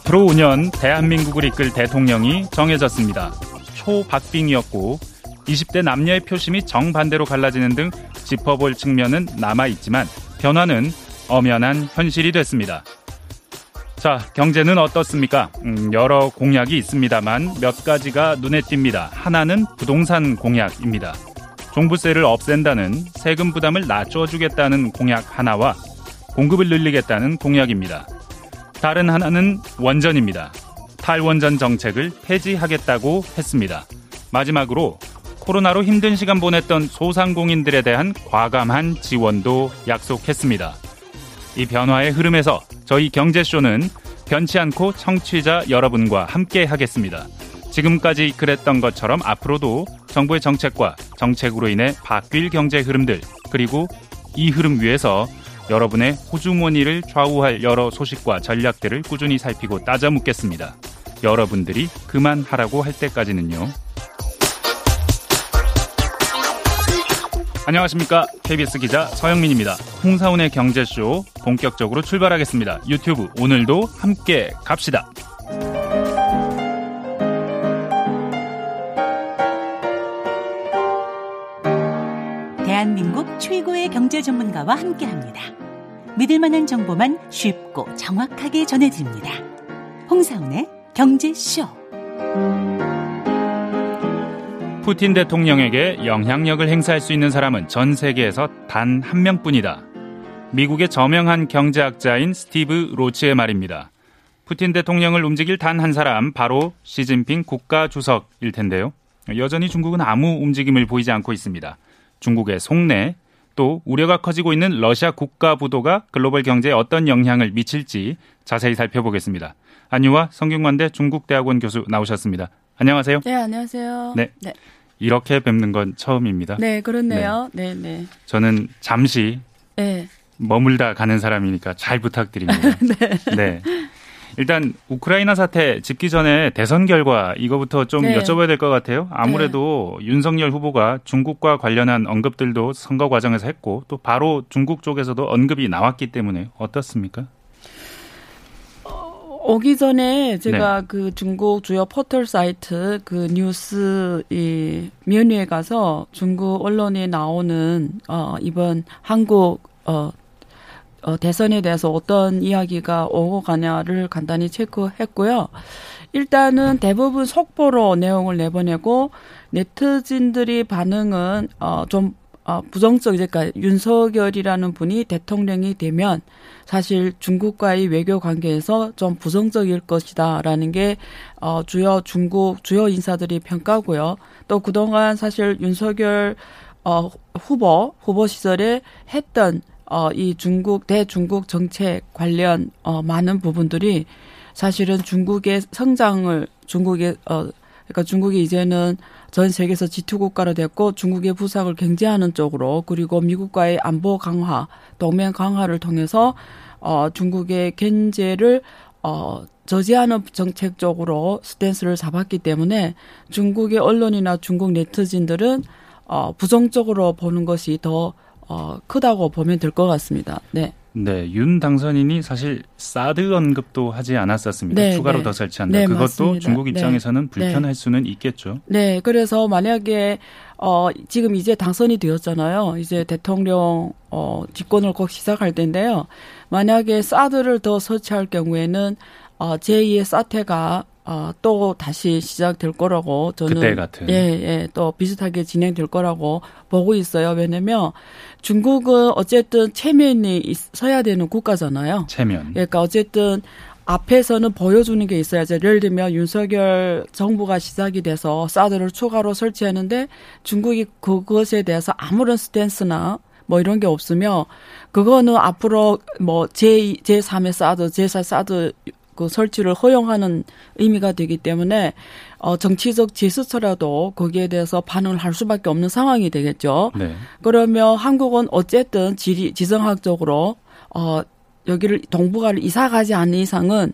앞으로 5년 대한민국을 이끌 대통령이 정해졌습니다. 초박빙이었고 20대 남녀의 표심이 정반대로 갈라지는 등 짚어볼 측면은 남아있지만 변화는 엄연한 현실이 됐습니다. 자, 경제는 어떻습니까? 음, 여러 공약이 있습니다만 몇 가지가 눈에 띕니다. 하나는 부동산 공약입니다. 종부세를 없앤다는 세금 부담을 낮춰주겠다는 공약 하나와 공급을 늘리겠다는 공약입니다. 다른 하나는 원전입니다. 탈원전 정책을 폐지하겠다고 했습니다. 마지막으로 코로나로 힘든 시간 보냈던 소상공인들에 대한 과감한 지원도 약속했습니다. 이 변화의 흐름에서 저희 경제쇼는 변치 않고 청취자 여러분과 함께 하겠습니다. 지금까지 그랬던 것처럼 앞으로도 정부의 정책과 정책으로 인해 바뀔 경제 흐름들 그리고 이 흐름 위에서 여러분의 호주머니를 좌우할 여러 소식과 전략들을 꾸준히 살피고 따져 묻겠습니다. 여러분들이 그만하라고 할 때까지는요. 안녕하십니까. KBS 기자 서영민입니다. 홍사운의 경제쇼 본격적으로 출발하겠습니다. 유튜브 오늘도 함께 갑시다. 대한민국 최고의 경제 전문가와 함께 합니다. 믿을 만한 정보만 쉽고 정확하게 전해드립니다. 홍사운의 경제쇼. 푸틴 대통령에게 영향력을 행사할 수 있는 사람은 전 세계에서 단 한 명뿐이다. 미국의 저명한 경제학자인 스티브 로치의 말입니다. 푸틴 대통령을 움직일 단 한 사람 바로 시진핑 국가 주석일 텐데요. 여전히 중국은 아무 움직임을 보이지 않고 있습니다. 중국의 속내 또 우려가 커지고 있는 러시아 국가 부도가 글로벌 경제에 어떤 영향을 미칠지 자세히 살펴보겠습니다. 안유와 성균관대 중국대학원 교수 나오셨습니다. 안녕하세요. 네, 안녕하세요. 네. 네. 이렇게 뵙는 건 처음입니다. 네, 그렇네요. 네, 네. 네. 저는 잠시 네. 머물다 가는 사람이니까 잘 부탁드립니다. 네. 네. 일단 우크라이나 사태 짚기 전에 대선 결과 이거부터 좀 네. 여쭤봐야 될 것 같아요. 아무래도 네. 윤석열 후보가 중국과 관련한 언급들도 선거 과정에서 했고 또 바로 중국 쪽에서도 언급이 나왔기 때문에 어떻습니까? 오기 전에 제가 네. 그 중국 주요 포털 사이트 그 뉴스 이 면위에 가서 중국 언론에 나오는 어 이번 한국 어, 어 대선에 대해서 어떤 이야기가 오고 가냐를 간단히 체크했고요. 일단은 대부분 속보로 내용을 내보내고 네티즌들이 반응은 어 좀 어, 부정적, 그러니까 윤석열이라는 분이 대통령이 되면 사실 중국과의 외교 관계에서 좀 부정적일 것이다라는 게 어, 주요 중국 주요 인사들이 평가고요. 또 그동안 사실 윤석열 어, 후보 후보 시절에 했던 어, 이 중국 대중국 정책 관련 어, 많은 부분들이 사실은 중국의 성장을 중국의 어, 그러니까 중국이 이제는 전 세계에서 G2 국가로 됐고 중국의 부상을 경제하는 쪽으로 그리고 미국과의 안보 강화, 동맹 강화를 통해서 어 중국의 경제를 어 저지하는 정책 적으로 스탠스를 잡았기 때문에 중국의 언론이나 중국 네티즌들은 어 부정적으로 보는 것이 더 어, 크다고 보면 될 것 같습니다. 네. 네, 윤 당선인이 사실 사드 언급도 하지 않았었습니다. 네, 추가로 네. 더 설치한다. 네, 그것도 맞습니다. 중국 네. 입장에서는 네. 불편할 수는 있겠죠. 네, 그래서 만약에 어 지금 이제 당선이 되었잖아요. 이제 대통령 어 집권을 곧 시작할 텐데요. 만약에 사드를 더 설치할 경우에는 어 제2의 사태가 어, 또 다시 시작될 거라고 저는 그때 같은 예, 예, 또 비슷하게 진행될 거라고 보고 있어요. 왜냐면 중국은 어쨌든 체면이 있어야 되는 국가잖아요. 체면. 그러니까 어쨌든 앞에서는 보여주는 게 있어야죠. 예를 들면 윤석열 정부가 시작이 돼서 사드를 추가로 설치하는데 중국이 그것에 대해서 아무런 스탠스나 뭐 이런 게 없으며 그거는 앞으로 뭐 제, 제3의 사드, 제4 사드 그 설치를 허용하는 의미가 되기 때문에 어 정치적 제스처라도 거기에 대해서 반응을 할 수밖에 없는 상황이 되겠죠. 네. 그러면 한국은 어쨌든 지리 지정학적으로 어 여기를 동북아를 이사 가지 않는 이상은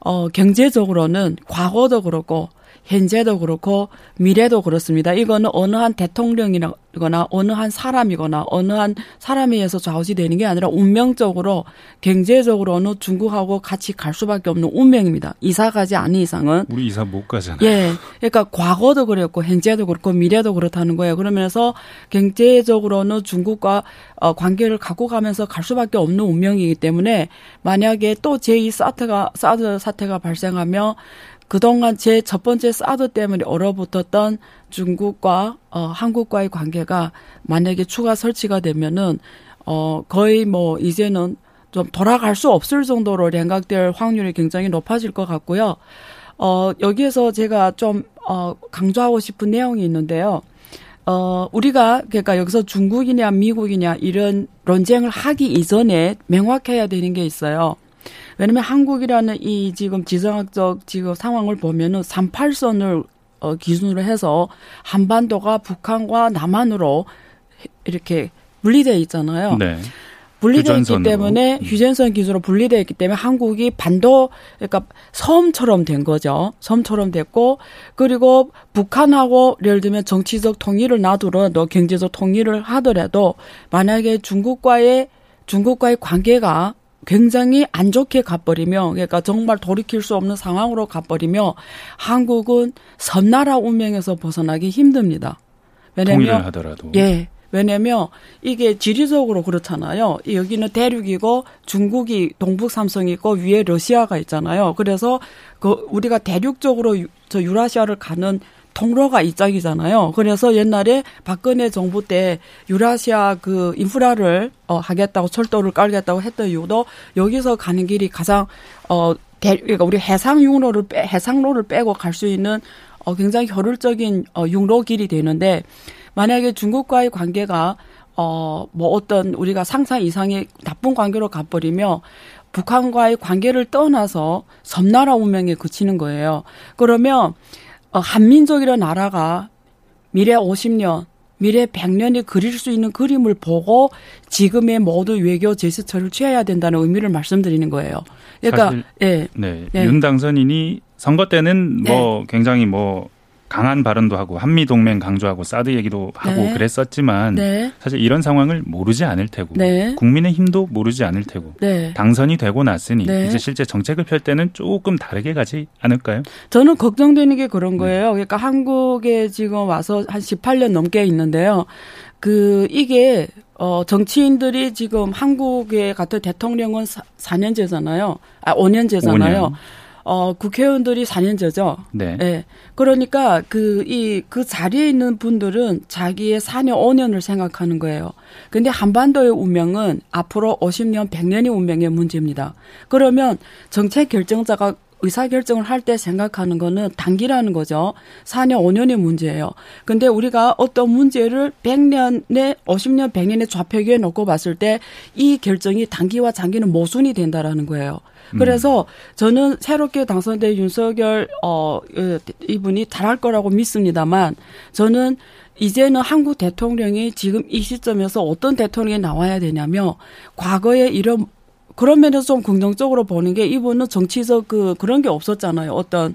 어 경제적으로는 과거도 그렇고 현재도 그렇고 미래도 그렇습니다. 이거는 어느 한 대통령이거나 어느 한 사람이거나 어느 한 사람에 의해서 좌우지되는 게 아니라 운명적으로 경제적으로 어느 중국하고 같이 갈 수밖에 없는 운명입니다. 이사 가지 않는 이상은 우리 이사 못 가잖아요. 예. 그러니까 과거도 그랬고 현재도 그렇고 미래도 그렇다는 거예요. 그러면서 경제적으로는 중국과 어, 관계를 갖고 가면서 갈 수밖에 없는 운명이기 때문에 만약에 또 제2 사태가 사드 사태가 발생하며 그동안 제 첫 번째 사드 때문에 얼어붙었던 중국과 어, 한국과의 관계가 만약에 추가 설치가 되면은 어 거의 뭐 이제는 좀 돌아갈 수 없을 정도로 랭각될 확률이 굉장히 높아질 것 같고요. 어 여기에서 제가 좀 어, 강조하고 싶은 내용이 있는데요. 어, 우리가, 그러니까 여기서 중국이냐 미국이냐 이런 논쟁을 하기 이전에 명확해야 되는 게 있어요. 왜냐면 한국이라는 이 지금 지정학적 지금 상황을 보면은 38선을 어, 기준으로 해서 한반도가 북한과 남한으로 이렇게 분리되어 있잖아요. 네. 분리되어 있기 때문에 음. 휴전선 기준으로 분리되어 있기 때문에 한국이 반도 그러니까 섬처럼 된 거죠. 섬처럼 됐고 그리고 북한하고 예를 들면 정치적 통일을 놔두더라도 경제적 통일을 하더라도 만약에 중국과의 중국과의 관계가 굉장히 안 좋게 가버리며 그러니까 정말 돌이킬 수 없는 상황으로 가버리며 한국은 섬나라 운명에서 벗어나기 힘듭니다. 왜냐면 하더라도 예. 왜냐면 이게 지리적으로 그렇잖아요. 여기는 대륙이고 중국이 동북 삼성이 있고 위에 러시아가 있잖아요. 그래서 그 우리가 대륙적으로 저 유라시아를 가는 통로가 이짝이잖아요. 그래서 옛날에 박근혜 정부 때 유라시아 그 인프라를 어 하겠다고 철도를 깔겠다고 했던 이유도 여기서 가는 길이 가장 어 대, 그러니까 우리 해상 육로를 빼 해상로를 빼고 갈 수 있는 어 굉장히 효율적인 어 육로 길이 되는데 만약에 중국과의 관계가 어 뭐 어떤 우리가 상상 이상의 나쁜 관계로 가버리며 북한과의 관계를 떠나서 섬나라 운명에 그치는 거예요. 그러면 어, 한민족이라는 나라가 미래 50년, 미래 100년이 그릴 수 있는 그림을 보고 지금의 모든 외교 제스처를 취해야 된다는 의미를 말씀드리는 거예요. 그러니까 예. 네. 네. 윤 당선인이 선거 때는 뭐 네. 굉장히 뭐 강한 발언도 하고 한미 동맹 강조하고 사드 얘기도 하고 네. 그랬었지만 네. 사실 이런 상황을 모르지 않을 테고 네. 국민의 힘도 모르지 않을 테고 네. 당선이 되고 났으니 네. 이제 실제 정책을 펼 때는 조금 다르게 가지 않을까요? 저는 걱정되는 게 그런 거예요. 그러니까 한국에 지금 와서 한 18년 넘게 있는데요. 그 이게 어 정치인들이 지금 한국에 같은 대통령은 4, 년제잖아요. 아 5년제잖아요. 5년. 어, 국회의원들이 4년제죠. 네. 네. 그러니까 그, 이, 그 자리에 있는 분들은 자기의 4년, 5년을 생각하는 거예요. 근데 한반도의 운명은 앞으로 50년, 100년의 운명의 문제입니다. 그러면 정책 결정자가 의사결정을 할 때 생각하는 거는 단기라는 거죠. 4년, 5년의 문제예요. 근데 우리가 어떤 문제를 100년에, 50년, 100년의 좌표기에 놓고 봤을 때 이 결정이 단기와 장기는 모순이 된다라는 거예요. 음. 그래서 저는 새롭게 당선된 윤석열 어 이분이 잘할 거라고 믿습니다만 저는 이제는 한국 대통령이 지금 이 시점에서 어떤 대통령이 나와야 되냐며 과거에 이런 그런 면에서 좀 긍정적으로 보는 게 이분은 정치적 그 그런 게 없었잖아요. 어떤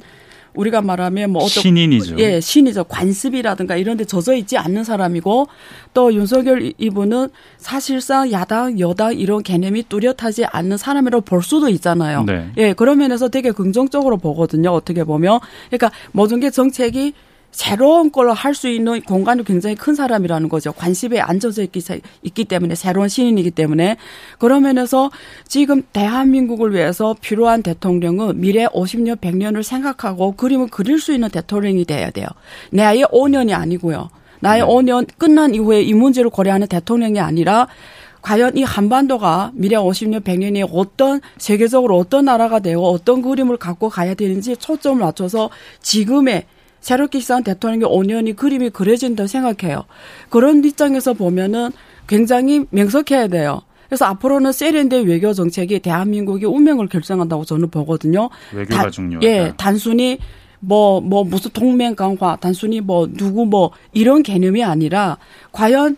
우리가 말하면 뭐 어떤 신인이죠. 예, 신이죠. 관습이라든가 이런 데 젖어 있지 않는 사람이고 또 윤석열 이분은 사실상 야당, 여당 이런 개념이 뚜렷하지 않는 사람이라고 볼 수도 있잖아요. 네. 예, 그런 면에서 되게 긍정적으로 보거든요. 어떻게 보면. 그러니까 모든 게 정책이 새로운 걸로 할수 있는 공간이 굉장히 큰 사람이라는 거죠. 관심에 앉아져 있기, 있기 때문에 새로운 신인이기 때문에 그런 면에서 지금 대한민국을 위해서 필요한 대통령은 미래 50년, 100년을 생각하고 그림을 그릴 수 있는 대통령이 돼야 돼요. 나의 5년이 아니고요. 나의 네. 5년 끝난 이후에 이 문제를 고려하는 대통령이 아니라 과연 이 한반도가 미래 50년, 100년이 어떤 세계적으로 어떤 나라가 되고 어떤 그림을 갖고 가야 되는지 초점을 맞춰서 지금의 새롭게 시작한 대통령의 5년이 그림이 그려진다고 생각해요. 그런 입장에서 보면은 굉장히 명석해야 돼요. 그래서 앞으로는 세련된 외교 정책이 대한민국의 운명을 결정한다고 저는 보거든요. 외교가 다, 중요하다. 예, 단순히 뭐, 뭐, 무슨 동맹 강화, 단순히 뭐, 누구 뭐, 이런 개념이 아니라, 과연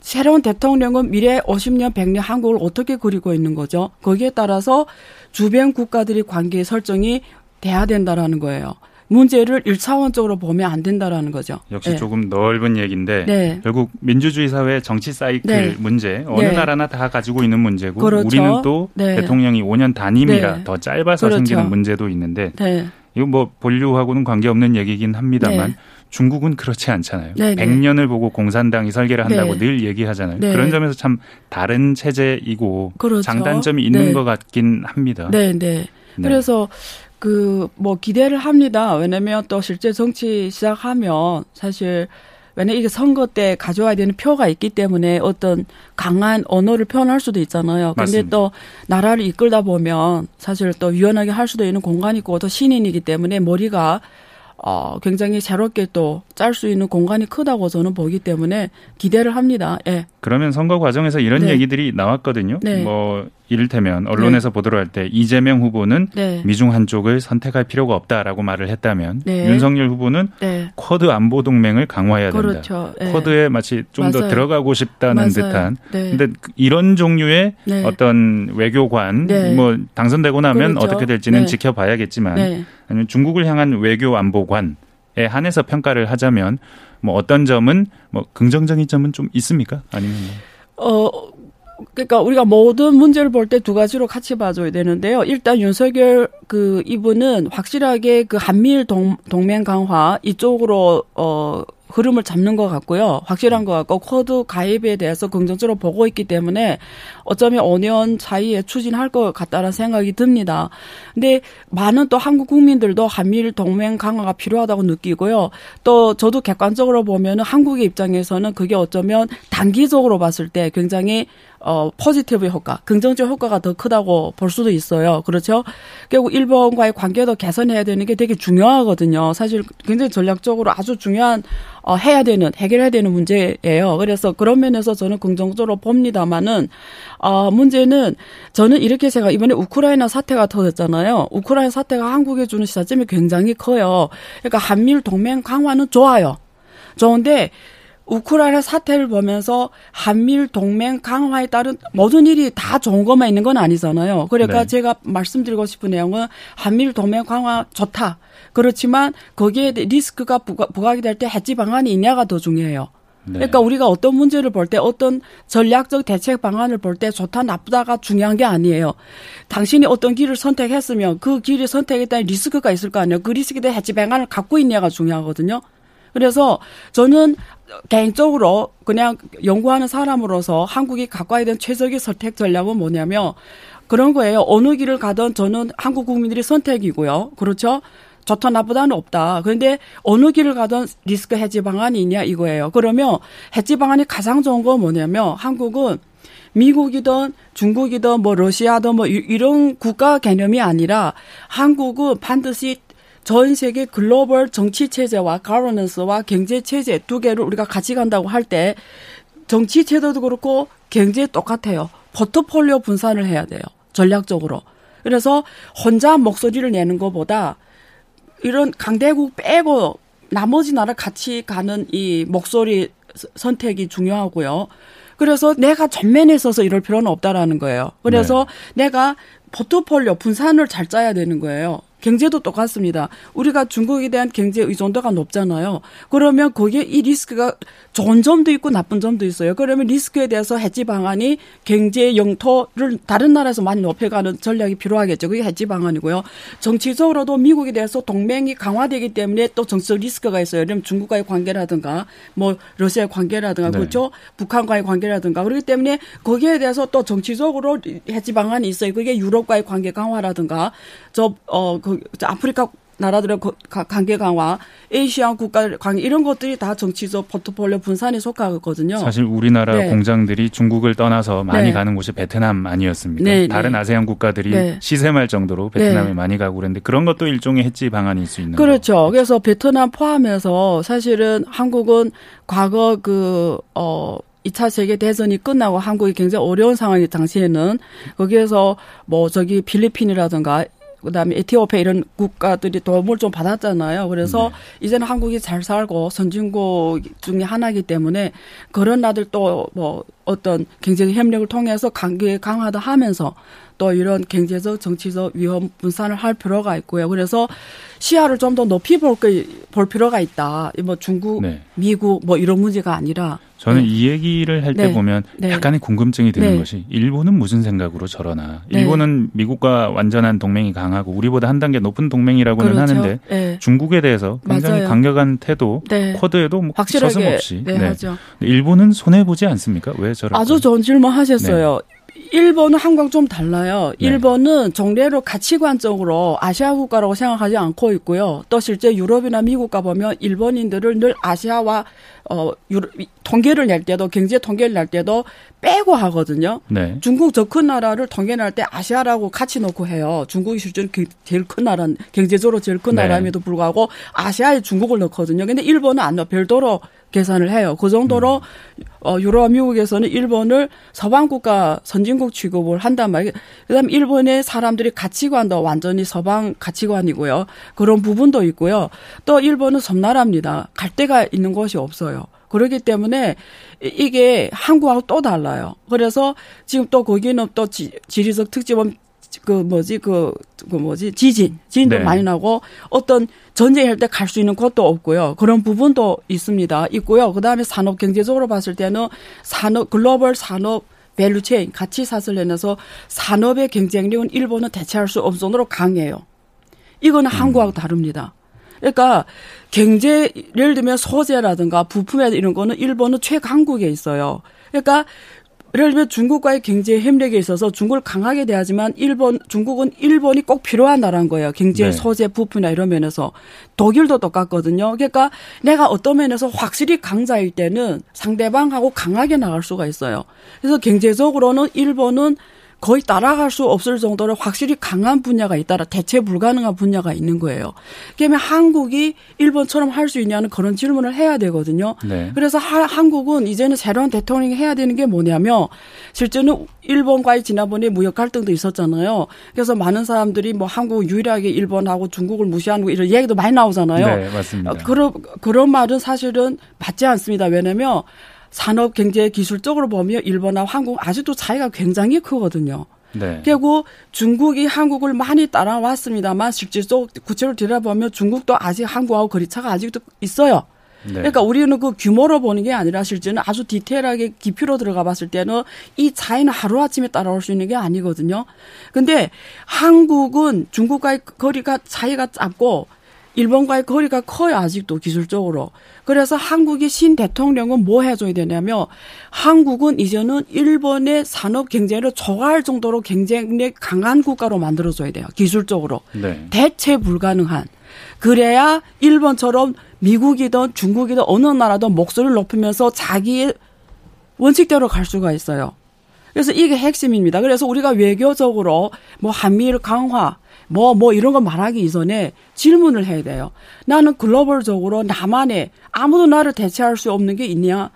새로운 대통령은 미래 50년, 100년 한국을 어떻게 그리고 있는 거죠? 거기에 따라서 주변 국가들의 관계 설정이 돼야 된다라는 거예요. 문제를 일차원적으로 보면 안 된다라는 거죠. 역시 네. 조금 넓은 얘기인데 네. 결국 민주주의 사회 정치 사이클 네. 문제 어느 네. 나라나 다 가지고 있는 문제고 그렇죠. 우리는 또 네. 대통령이 5년 단임이라 네. 더 짧아서 그렇죠. 생기는 문제도 있는데 네. 이거 뭐 본류하고는 관계없는 얘기긴 합니다만 네. 중국은 그렇지 않잖아요. 네, 네. 100년을 보고 공산당이 설계를 한다고 네. 늘 얘기하잖아요. 네. 그런 점에서 참 다른 체제이고 그렇죠. 장단점이 있는 네. 것 같긴 합니다. 네. 그래서 그 뭐 기대를 합니다. 왜냐면 또 실제 정치 시작하면 사실 왜냐 이게 선거 때 가져와야 되는 표가 있기 때문에 어떤 강한 언어를 표현할 수도 있잖아요. 근데 맞습니다. 또 나라를 이끌다 보면 사실 또 유연하게 할 수도 있는 공간이 있고 또 신인이기 때문에 머리가 어 굉장히 새롭게 또 짤 수 있는 공간이 크다고 저는 보기 때문에 기대를 합니다. 예. 그러면 선거 과정에서 이런 네. 얘기들이 나왔거든요. 네. 뭐 이를테면 언론에서 보도를 할 때 이재명 후보는 네. 미중 한쪽을 선택할 필요가 없다라고 말을 했다면 네. 윤석열 후보는 네. 쿼드 안보 동맹을 강화해야 된다. 그렇죠. 예. 쿼드에 마치 좀 더. 들어가고 싶다는 맞아요. 듯한. 네. 근데 그 이런 종류의 네. 어떤 외교관 네. 뭐 당선되고 나면 그렇죠. 어떻게 될지는 네. 지켜봐야겠지만 네. 아니면 중국을 향한 외교 안보관에 한해서 평가를 하자면 뭐 어떤 점은 뭐 긍정적인 점은 좀 있습니까? 아니면 뭐 어, 그러니까 우리가 모든 문제를 볼 때 두 가지로 같이 봐줘야 되는데요. 일단 윤석열 그 이분은 확실하게 그 한미일 동, 동맹 강화 이쪽으로 어 흐름을 잡는 것 같고요. 확실한 것 같고 쿼드 가입에 대해서 긍정적으로 보고 있기 때문에 어쩌면 5년 사이에 추진할 것 같다는 생각이 듭니다. 근데 많은 또 한국 국민들도 한미일 동맹 강화가 필요하다고 느끼고요. 또 저도 객관적으로 보면은 한국의 입장에서는 그게 어쩌면 단기적으로 봤을 때 굉장히 어, 포지티브 효과, 긍정적 효과가 더 크다고 볼 수도 있어요. 그렇죠? 결국 일본과의 관계도 개선해야 되는 게 되게 중요하거든요. 사실 굉장히 전략적으로 아주 중요한 어, 해야 되는, 해결해야 되는 문제예요. 그래서 그런 면에서 저는 긍정적으로 봅니다만은, 어, 문제는 저는 이렇게 생각, 이번에 우크라이나 사태가 터졌잖아요. 우크라이나 사태가 한국에 주는 시사점이 굉장히 커요. 그러니까 한미일 동맹 강화는 좋아요. 좋은데, 우크라이나 사태를 보면서 한미일 동맹 강화에 따른 모든 일이 다 좋은 것만 있는 건 아니잖아요. 그러니까 네. 제가 말씀드리고 싶은 내용은 한미일 동맹 강화 좋다. 그렇지만 거기에 리스크가 부각이 될 때 해지 방안이 있냐가 더 중요해요. 네. 그러니까 우리가 어떤 문제를 볼 때 어떤 전략적 대책 방안을 볼 때 좋다 나쁘다가 중요한 게 아니에요. 당신이 어떤 길을 선택했으면 그 길이 선택에 따른 리스크가 있을 거 아니에요. 그 리스크에 대한 해지 방안을 갖고 있냐가 중요하거든요. 그래서 저는 개인적으로 그냥 연구하는 사람으로서 한국이 갖고 있는 최적의 선택 전략은 뭐냐면 그런 거예요. 어느 길을 가든 저는 한국 국민들이 선택이고요. 그렇죠? 좋다 나쁘다는 없다. 그런데 어느 길을 가든 리스크 해지 방안이 있냐 이거예요. 그러면 해지 방안이 가장 좋은 건 뭐냐면 한국은 미국이든 중국이든 뭐 러시아든 뭐 이- 이런 국가 개념이 아니라 한국은 반드시 전 세계 글로벌 정치 체제와 가버넌스와 경제 체제 두 개를 우리가 같이 간다고 할 때 정치 체제도 그렇고 경제 똑같아요. 포트폴리오 분산을 해야 돼요. 전략적으로. 그래서 혼자 목소리를 내는 것보다 이런 강대국 빼고 나머지 나라 같이 가는 이 목소리 서- 선택이 중요하고요. 그래서 내가 전면에 서서 이럴 필요는 없다라는 거예요. 그래서 내가 포트폴리오 분산을 잘 짜야 되는 거예요. 경제도 똑같습니다. 우리가 중국에 대한 경제 의존도가 높잖아요. 그러면 거기에 이 리스크가 좋은 점도 있고 나쁜 점도 있어요. 그러면 리스크에 대해서 해지 방안이 경제 영토를 다른 나라에서 많이 높여가는 전략이 필요하겠죠. 그게 해지 방안이고요. 정치적으로도 미국에 대해서 동맹이 강화되기 때문에 또 정치적 리스크가 있어요. 그럼 중국과의 관계라든가 뭐 러시아의 관계라든가 네. 그렇죠. 북한과의 관계라든가 그렇기 때문에 거기에 대해서 또 정치적으로 해지 방안이 있어요. 그게 유럽과의 관계 강화라든가 저어 그 아프리카 나라들의 거- 가- 관계 강화, 에이시아 국가 관계 이런 것들이 다 정치적 포트폴리오 분산에 속하거든요. 사실 우리나라 네. 공장들이 중국을 떠나서 많이 네. 가는 곳이 베트남 아니었습니까? 네, 다른 네. 아세안 국가들이 네. 시샘할 정도로 베트남에 네. 많이 가고 그랬는데 그런 것도 일종의 해지 방안일 수 있는 그렇죠. 그래서 베트남 포함해서 사실은 한국은 과거 그, 어, 2차 세계 대전이 끝나고 한국이 굉장히 어려운 상황이 당시에는 거기에서 뭐 저기 필리핀이라든가 그다음에 에티오피아 이런 국가들이 도움을 좀 받았잖아요. 그래서 이제는 한국이 잘 살고 선진국 중에 하나이기 때문에 그런 나들 또 뭐 어떤 경제적 협력을 통해서 관계 강화도 하면서 또 이런 경제적, 정치적 위험 분산을 할 필요가 있고요. 그래서 시야를 좀 더 높이 볼, 볼 필요가 있다. 뭐 중국, 네. 미국 뭐 이런 문제가 아니라 저는 네. 이 얘기를 할때 네. 보면 네. 약간의 궁금증이 드는 네. 것이 일본은 무슨 생각으로 저러나 네. 일본은 미국과 완전한 동맹이 강하고 우리보다 한 단계 높은 동맹이라고는 그렇죠. 하는데 네. 중국에 대해서 굉장히 맞아요. 강력한 태도 코드에도 뭐 확실하게 서슴없이. 일본은 손해 보지 않습니까? 왜 저럴까? 아주 좋은 질문 하셨어요. 일본은 한국랑 좀 달라요. 네. 일본은 정례로 가치관적으로 아시아 국가라고 생각하지 않고 있고요. 또 실제 유럽이나 미국 가보면 일본인들을 늘 아시아와 어 유럽, 통계를 낼 때도 경제 통계를 낼 때도 빼고 하거든요. 네. 중국 저 큰 나라를 통계 낼 때 아시아라고 같이 놓고 해요. 중국이 실제 제일 큰 나라, 경제적으로 제일 큰 네. 나라임에도 불구하고 아시아에 중국을 넣거든요. 근데 일본은 안 넣어. 별도로 계산을 해요. 그 정도로 음. 어, 유럽 미국에서는 일본을 서방 국가 선진국 취급을 한단 말이에요. 그다음에 일본의 사람들이 가치관도 완전히 서방 가치관이고요. 그런 부분도 있고요. 또 일본은 섬나라입니다. 갈 데가 있는 곳이 없어요. 그렇기 때문에 이게 한국하고 또 달라요. 그래서 지금 또 거기는 또 지, 지리적 특집은 그 뭐지 그, 그 뭐지 지진 지진도 네. 많이 나고 어떤 전쟁할 때 갈 수 있는 곳도 없고요. 그런 부분도 있습니다. 있고요. 그다음에 산업 경제적으로 봤을 때는 산업 글로벌 산업 value chain 가치 사슬내에서 산업의 경쟁력은 일본은 대체할 수 없을 정도로 강해요. 이거는 음. 한국하고 다릅니다. 그러니까 경제 예를 들면 소재라든가 부품에 이런 거는 일본은 최강국에 있어요. 그러니까 예를 들면 중국과의 경제 협력에 있어서 중국을 강하게 대하지만 일본 중국은 일본이 꼭 필요한 나라인 거예요. 경제 네. 소재 부품이나 이런 면에서 독일도 똑같거든요. 그러니까 내가 어떤 면에서 확실히 강자일 때는 상대방하고 강하게 나갈 수가 있어요. 그래서 경제적으로는 일본은 거의 따라갈 수 없을 정도로 확실히 강한 분야가 있다라 대체 불가능한 분야가 있는 거예요. 그러면 한국이 일본처럼 할 수 있냐는 그런 질문을 해야 되거든요. 네. 그래서 하, 한국은 이제는 새로운 대통령이 해야 되는 게 뭐냐면 실제는 일본과의 지난번에 무역 갈등도 있었잖아요. 그래서 많은 사람들이 뭐 한국 유일하게 일본하고 중국을 무시하는 이런 얘기도 많이 나오잖아요. 네, 맞습니다. 그런 그런 말은 사실은 맞지 않습니다. 왜냐면 산업 경제 기술적으로 보면 일본하고 한국 아직도 차이가 굉장히 크거든요. 네. 그리고 중국이 한국을 많이 따라왔습니다만 실질적으로 구체로 들여다보면 중국도 아직 한국하고 거리차가 아직도 있어요. 네. 그러니까 우리는 그 규모로 보는 게 아니라 실제는 아주 디테일하게 깊이로 들어가 봤을 때는 이 차이는 하루아침에 따라올 수 있는 게 아니거든요. 근데 한국은 중국과의 거리가 차이가 짧고 일본과의 거리가 커요, 아직도 기술적으로. 그래서 한국의 신 대통령은 뭐 해줘야 되냐면, 한국은 이제는 일본의 산업 경쟁을 초과할 정도로 경쟁력 강한 국가로 만들어줘야 돼요, 기술적으로. 네. 대체 불가능한. 그래야 일본처럼 미국이든 중국이든 어느 나라도 목소리를 높이면서 자기의 원칙대로 갈 수가 있어요. 그래서 이게 핵심입니다. 그래서 우리가 외교적으로 뭐 한미일 강화, 뭐, 뭐 이런 거 말하기 이전에 질문을 해야 돼요. 나는 글로벌적으로 나만의 아무도 나를 대체할 수 없는 게 있냐?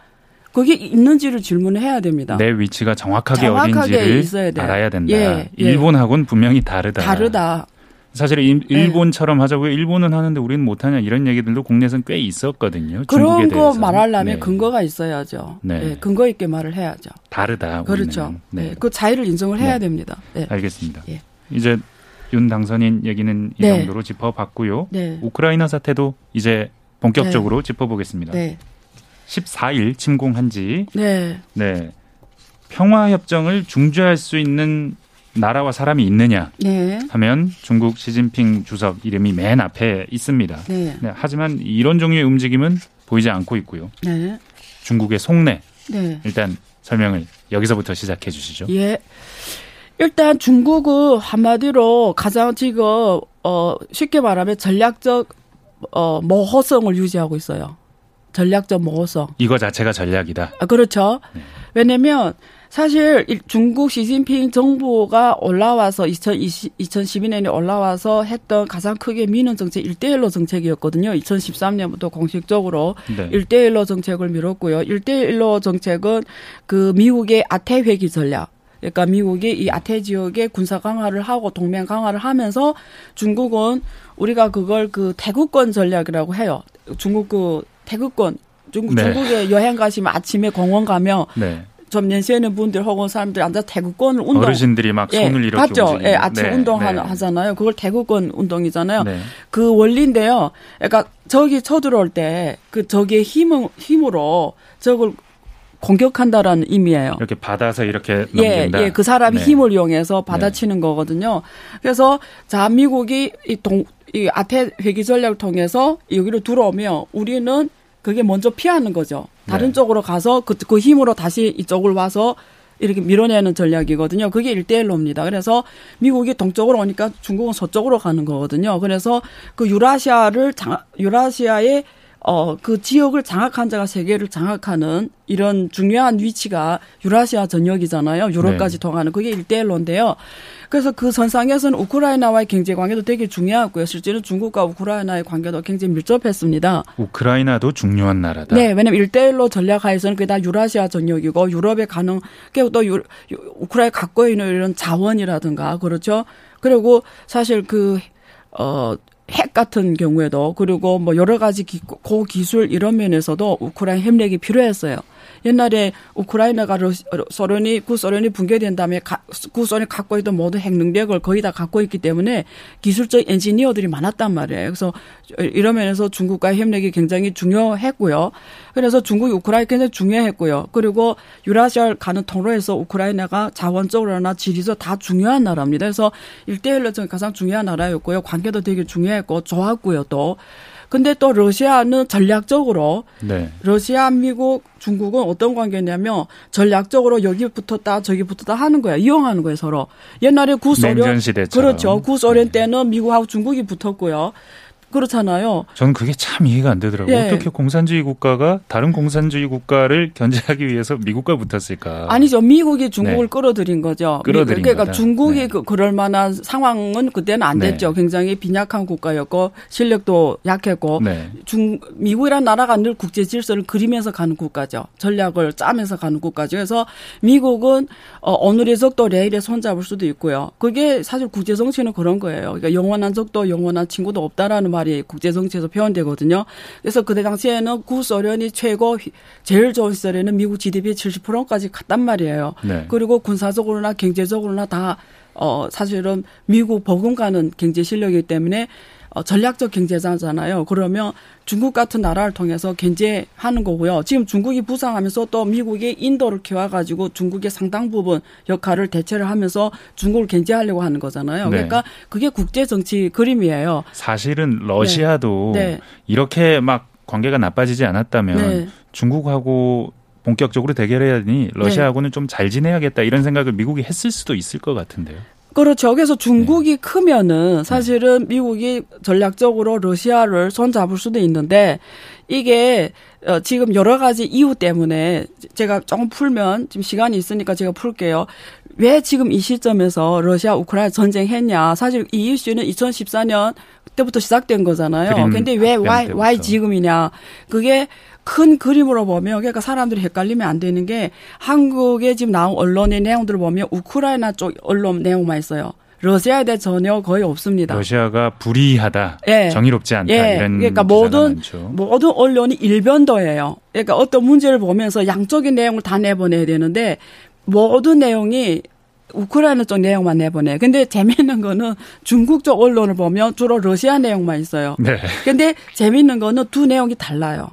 그게 있는지를 질문을 해야 됩니다. 내 위치가 정확하게, 정확하게 어딘지를 알아야 된다. 예, 예. 일본하고는 분명히 다르다. 다르다. 사실 예. 일본처럼 하자고요. 일본은 하는데 우리는 못하냐 이런 얘기들도 국내에서는 꽤 있었거든요. 그런 거 말하려면 네. 근거가 있어야죠. 네. 네. 근거 있게 말을 해야죠. 다르다. 그렇죠. 네. 네. 그 차이를 인정을 해야 네. 됩니다. 네. 알겠습니다. 예. 이제 윤 당선인 얘기는 이 네. 정도로 짚어봤고요. 네. 우크라이나 사태도 이제 본격적으로 네. 짚어보겠습니다. 네. 14일 침공한 지 네. 네. 평화 협정을 중재할 수 있는 나라와 사람이 있느냐 네. 하면 중국 시진핑 주석 이름이 맨 앞에 있습니다. 네. 네, 하지만 이런 종류의 움직임은 보이지 않고 있고요. 네. 중국의 속내 네. 일단 설명을 여기서부터 시작해 주시죠. 예. 일단 중국은 한마디로 가장 지금 어 쉽게 말하면 전략적 어 모호성을 유지하고 있어요. 전략적 모호성. 이거 자체가 전략이다. 아, 그렇죠. 네. 왜냐면 사실 중국 시진핑 정부가 올라와서 2020, 2012년에 올라와서 했던 가장 크게 미는 정책 1대1로 정책이었거든요. 2013년부터 공식적으로 네. 1대1로 정책을 미뤘고요. 1대1로 정책은 그 미국의 아태 회기 전략 그러니까 미국이 이 아태 지역에 군사 강화를 하고 동맹 강화를 하면서 중국은 우리가 그걸 그 태국권 전략이라고 해요. 중국 그 태국권 중국 네. 중국에 여행 가시면 아침에 공원 가면 네. 좀 연세있는 분들 혹은 사람들이 앉아 태극권을 운동 어르신들이 막 예, 손을 이렇게 봤죠? 움직이고. 예, 아침 네, 운동 네. 하잖아요. 그걸 태극권 운동이잖아요. 네. 그 원리인데요. 그러니까 적이 쳐들어올 때 그 적의 힘을 힘으로 적을 공격한다라는 의미예요. 이렇게 받아서 이렇게 예, 넘긴다. 예, 그 사람이 네. 힘을 이용해서 받아치는 거거든요. 그래서 자 미국이 이 동 이 아태 회기 전략을 통해서 여기로 들어오면 우리는 그게 먼저 피하는 거죠. 다른 네. 쪽으로 가서 그, 그 힘으로 다시 이쪽을 와서 이렇게 밀어내는 전략이거든요. 그게 일대일로입니다 그래서 미국이 동쪽으로 오니까 중국은 서쪽으로 가는 거거든요. 그래서 그 유라시아를 장, 유라시아의 어, 그 지역을 장악한 자가 세계를 장악하는 이런 중요한 위치가 유라시아 전역이잖아요. 유럽까지 네. 통하는 그게 일대일로인데요 그래서 그 선상에서는 우크라이나와의 경제 관계도 되게 중요하고요. 실제로 중국과 우크라이나의 관계도 굉장히 밀접했습니다. 우크라이나도 중요한 나라다. 네, 왜냐면 일대일로 전략하에서는 그게 다 유라시아 전역이고 유럽에 가는 게또 유, 우크라이나 갖고 있는 이런 자원이라든가 그렇죠. 그리고 사실 그 어. 핵 같은 경우에도 그리고 뭐 여러 가지 기, 고기술 이런 면에서도 우크라이나 협력이 필요했어요. 옛날에 우크라이나가 러시, 소련이 구소련이 붕괴된 다음에 가, 구소련이 갖고 있던 모든 핵 능력을 거의 다 갖고 있기 때문에 기술적 엔지니어들이 많았단 말이에요. 그래서 이런 면에서 중국과의 협력이 굉장히 중요했고요. 그래서 중국이 우크라이나 굉장히 중요했고요. 그리고 유라시아를 가는 통로에서 우크라이나가 자원적으로나 지리적 다 중요한 나라입니다. 그래서 일대일로 전 가장 중요한 나라였고요. 관계도 되게 중요했고 좋았고요. 또 근데 또 러시아는 전략적으로 네. 러시아, 미국, 중국은 어떤 관계냐면 전략적으로 여기 붙었다 저기 붙었다 하는 거야. 이용하는 거예요 서로. 옛날에 구소련. 그렇죠. 구소련 네. 때는 미국하고 중국이 붙었고요. 그렇잖아요. 저는 그게 참 이해가 안 되더라고요. 예. 어떻게 공산주의 국가가 다른 공산주의 국가를 견제하기 위해서 미국과 붙었을까? 아니죠. 미국이 중국을 네. 끌어들인 거죠. 끌어들인 그러니까 거다. 중국이 네. 그, 그럴 만한 상황은 그때는 안 네. 됐죠. 굉장히 빈약한 국가였고 실력도 약했고 네. 중 미국이라는 나라가 늘 국제 질서를 그리면서 가는 국가죠. 전략을 짜면서 가는 국가죠. 그래서 미국은 어, 오늘의 적도 내일의 손잡을 수도 있고요. 그게 사실 국제 정치는 그런 거예요. 그러니까 영원한 적도 영원한 친구도 없다라는 말이 국제 정치에서 표현되거든요. 그래서 그때 당시에는 구소련이 최고 휘- 제일 좋은 시절에는 미국 GDP 70%까지 갔단 말이에요. 네. 그리고 군사적으로나 경제적으로나 다 어, 사실은 미국 버금가는 경제 실력이기 때문에 어, 전략적 경제자잖아요. 그러면 중국 같은 나라를 통해서 견제하는 거고요. 지금 중국이 부상하면서 또 미국이 인도를 키워가지고 중국의 상당 부분 역할을 대체를 하면서 중국을 견제하려고 하는 거잖아요. 네. 그러니까 그게 국제 정치 그림이에요. 사실은 러시아도 네. 이렇게 막 관계가 나빠지지 않았다면 네. 중국하고 본격적으로 대결해야 하니 러시아하고는 좀 잘 지내야겠다 이런 생각을 미국이 했을 수도 있을 것 같은데요. 그렇죠. 그래서 중국이 네. 크면은 사실은 미국이 전략적으로 러시아를 손잡을 수도 있는데 이게 어, 지금 여러 가지 이유 때문에 제가 조금 풀면 지금 시간이 있으니까 제가 풀게요. 왜 지금 이 시점에서 러시아 우크라이나 전쟁했냐? 사실 이 이슈는 2014년 때부터 시작된 거잖아요. 그림 근데 왜 why, why. 지금이냐? 그게 큰 그림으로 보면 그러니까 사람들이 헷갈리면 안 되는 게 한국에 지금 나온 언론의 내용들을 보면 우크라이나 쪽 언론 내용만 있어요. 러시아에 대해 전혀 거의 없습니다. 러시아가 불의하다, 예. 정의롭지 않다 예. 이런 그러니까 모든 많죠. 모든 언론이 일변도예요. 그러니까 어떤 문제를 보면서 양적인 내용을 다 내보내야 되는데 모든 내용이 우크라이나 쪽 내용만 내보내. 근데 재미있는 거는 중국 쪽 언론을 보면 주로 러시아 내용만 있어요. 네, 근데 재미있는 거는 두 내용이 달라요.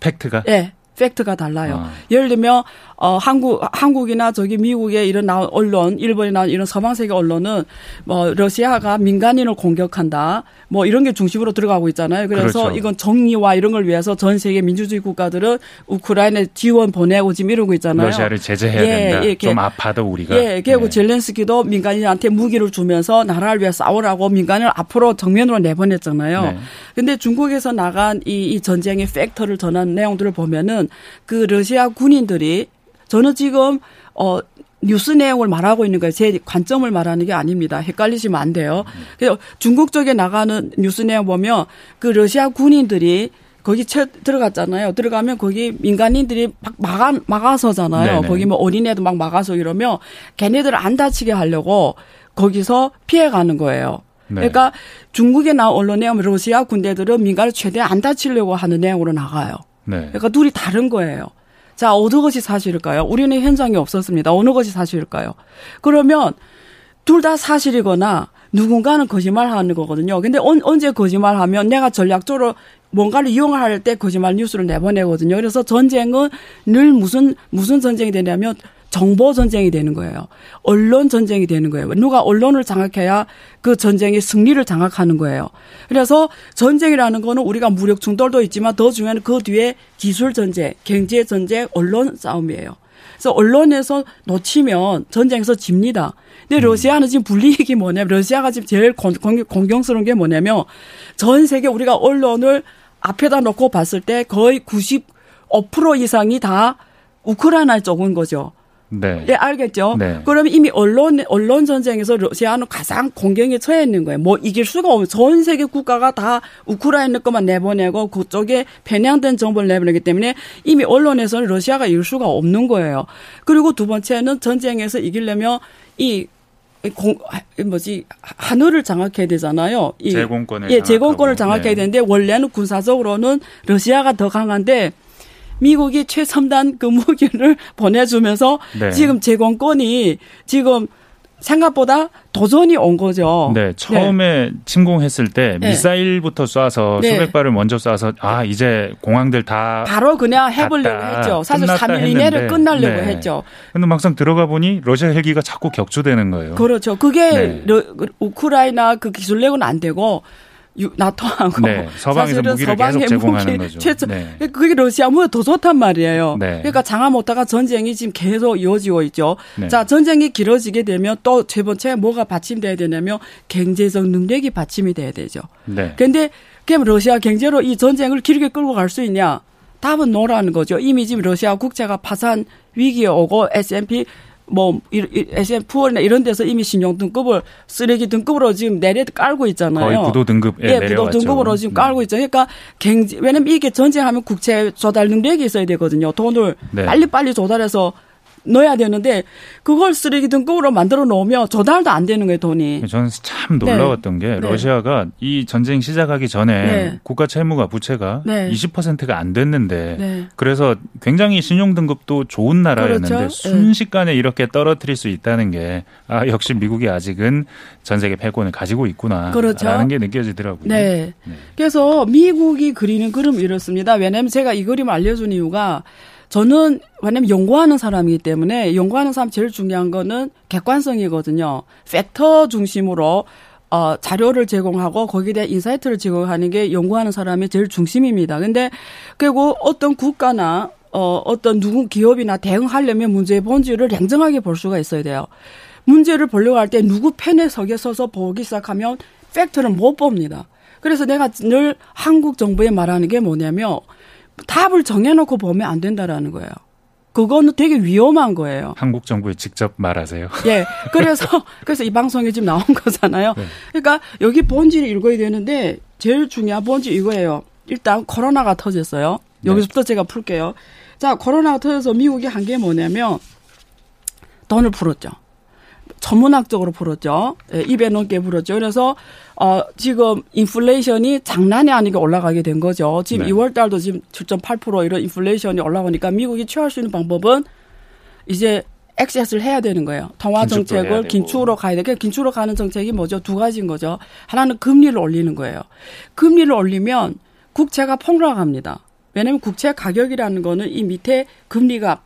팩트가 예. 팩트가 달라요. 아. 예를 들면 어 한국 한국이나 저기 미국에 이런 나온 언론, 일본에 나온 이런 서방 세계 언론은 뭐 러시아가 민간인을 공격한다. 뭐 이런 게 중심으로 들어가고 있잖아요. 그래서 그렇죠. 이건 정의와 이런 걸 위해서 전 세계 민주주의 국가들은 우크라이나에 지원 보내고 지금 이러고 있잖아요. 러시아를 제재해야 예, 된다. 이렇게. 좀 아파도 우리가. 예, 그리고 네. 젤렌스키도 민간인한테 무기를 주면서 나라를 위해 싸우라고 민간을 앞으로 정면으로 내보냈잖아요. 네. 근데 중국에서 나간 이, 이 전쟁의 팩터를 전한 내용들을 보면은 그 러시아 군인들이 저는 지금 어 뉴스 내용을 말하고 있는 거예요. 제 관점을 말하는 게 아닙니다. 헷갈리시면 안 돼요. 그래서 중국 쪽에 나가는 뉴스 내용 보면 그 러시아 군인들이 거기 채 들어갔잖아요. 들어가면 거기 민간인들이 막 막아, 막아서잖아요. 네네. 거기 뭐 어린애도 막 막아서 이러면 걔네들을 안 다치게 하려고 거기서 피해가는 거예요. 네. 그러니까 중국에 나온 언론에 하면 러시아 군대들은 민간을 최대한 안 다치려고 하는 내용으로 나가요. 네. 그러니까 둘이 다른 거예요. 자, 어느 것이 사실일까요? 우리는 현장에 없었습니다. 어느 것이 사실일까요? 그러면 둘 다 사실이거나 누군가는 거짓말하는 거거든요. 근데 언, 언제 거짓말하면 내가 전략적으로 뭔가를 이용할 때 거짓말 뉴스를 내보내거든요. 그래서 전쟁은 늘 무슨 무슨 전쟁이 되냐면 정보 전쟁이 되는 거예요. 언론 전쟁이 되는 거예요. 누가 언론을 장악해야 그 전쟁의 승리를 장악하는 거예요. 그래서 전쟁이라는 거는 우리가 무력 충돌도 있지만 더 중요한 그 뒤에 기술 전쟁, 경제 전쟁, 언론 싸움이에요. 그래서 언론에서 놓치면 전쟁에서 집니다. 근데 음. 러시아는 지금 불리익이 뭐냐면 러시아가 지금 제일 공경스러운 게 뭐냐면 전 세계 우리가 언론을 앞에다 놓고 봤을 때 거의 95% 이상이 다 우크라이나 쪽인 거죠. 네. 네, 알겠죠? 네. 그러면 이미 언론, 언론 전쟁에서 러시아는 가장 공경에 처해 있는 거예요. 뭐 이길 수가 없어요. 전 세계 국가가 다 우크라이나 것만 내보내고 그쪽에 편향된 정보를 내보내기 때문에 이미 언론에서는 러시아가 이길 수가 없는 거예요. 그리고 두 번째는 전쟁에서 이기려면 이 공, 뭐지, 하늘을 장악해야 되잖아요. 이, 제공권을. 예, 제공권을 장악해야 네. 되는데 원래는 군사적으로는 러시아가 더 강한데 미국이 최첨단 그 무기를 보내주면서 네. 지금 제공권이 지금 생각보다 도전이 온 거죠. 네, 처음에 네. 침공했을 때 네. 미사일부터 쏴서 네. 수백 발을 먼저 쏴서 아 이제 공항들 다 바로 그냥 해보려고 했죠. 사실 3일 이내를 끝나려고 네. 했죠. 근데 막상 들어가 보니 러시아 헬기가 자꾸 격추되는 거예요. 그렇죠. 그게 네. 러, 우크라이나 그 기술력은 안 되고 나토하고 네, 서방에서 무기를 계속 제공하는 무기 거죠. 최초, 네. 그게 러시아보다 더 좋단 말이에요. 네. 그러니까 장하 못하가 전쟁이 지금 계속 이어지고 있죠. 네. 자 전쟁이 길어지게 되면 또 세 번째 뭐가 받침돼야 되냐면 경제적 능력이 받침이 돼야 되죠. 네. 그런데 그럼 러시아 경제로 이 전쟁을 길게 끌고 갈 수 있냐? 답은 노라는 거죠. 이미 지금 러시아 국채가 파산 위기에 오고 S&P 뭐 SM4나 이런 데서 이미 신용 등급을 쓰레기 등급으로 지금 내려 깔고 있잖아요. 거의 부도 등급 예, 예 부도 등급으로 지금 네. 깔고 있죠. 그러니까 경제 왜냐면 이게 전쟁하면 국채 조달 능력이 있어야 되거든요. 돈을 네. 빨리 빨리 조달해서 넣어야 되는데 그걸 쓰레기 등급으로 만들어 놓으면 조달도 안 되는 거예요 돈이. 저는 참 놀라웠던 네. 게 네. 러시아가 이 전쟁 시작하기 전에 네. 국가 채무가 부채가 네. 20%가 안 됐는데 네. 그래서 굉장히 신용 등급도 좋은 나라였는데 그렇죠? 네. 순식간에 이렇게 떨어뜨릴 수 있다는 게 아, 역시 미국이 아직은 전 세계 패권을 가지고 있구나. 그렇죠. 라는 게 느껴지더라고요. 네. 그래서 미국이 그리는 그림 이렇습니다. 왜냐하면 제가 이 그림 알려준 이유가 저는 왜냐면 연구하는 사람이기 때문에 연구하는 사람 제일 중요한 거는 객관성이거든요. 팩트 중심으로 어, 자료를 제공하고 거기에 대한 insight를 제공하는 게 연구하는 사람의 제일 중심입니다. 근데 그리고 어떤 국가나 어, 어떤 누군 기업이나 대응하려면 문제의 본질을 냉정하게 볼 수가 있어야 돼요. 문제를 보려고 할 때 누구 편에 서게 서서 보기 시작하면 팩트를 못 봅니다. 그래서 내가 늘 한국 정부에 말하는 게 뭐냐면 답을 정해놓고 보면 안 된다라는 거예요. 그거는 되게 위험한 거예요. 한국 정부에 직접 말하세요. 예. 그래서 그래서 이 방송에 지금 나온 거잖아요. 네. 그러니까 여기 본질을 읽어야 되는데 제일 중요한 본질 이거예요. 일단 코로나가 터졌어요. 네. 여기서부터 네. 제가 풀게요. 자, 코로나가 터져서 미국이 한 게 뭐냐면 돈을 풀었죠. 전문학적으로 풀었죠. 예, 입에 넘게 풀었죠. 그래서 어 지금 인플레이션이 장난이 아니게 올라가게 된 거죠. 지금 네. 2월 달도 지금 7.8% 이런 인플레이션이 올라오니까 미국이 취할 수 있는 방법은 이제 액세스를 해야 되는 거예요. 통화 정책을 긴축으로 가야 돼. 그 긴축으로 가는 정책이 뭐죠? 두 가지인 거죠. 하나는 금리를 올리는 거예요. 금리를 올리면 국채가 폭락합니다. 왜냐하면 국채 가격이라는 거는 이 밑에 금리가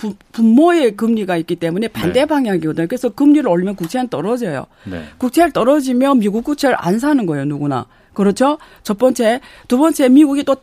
부, 분모의 금리가 있기 때문에 반대 네. 방향이거든요. 그래서 금리를 올리면 국채는 떨어져요. 네. 국채를 떨어지면 미국 국채를 안 사는 거예요, 누구나. 그렇죠? 첫 번째. 두 번째, 미국이 또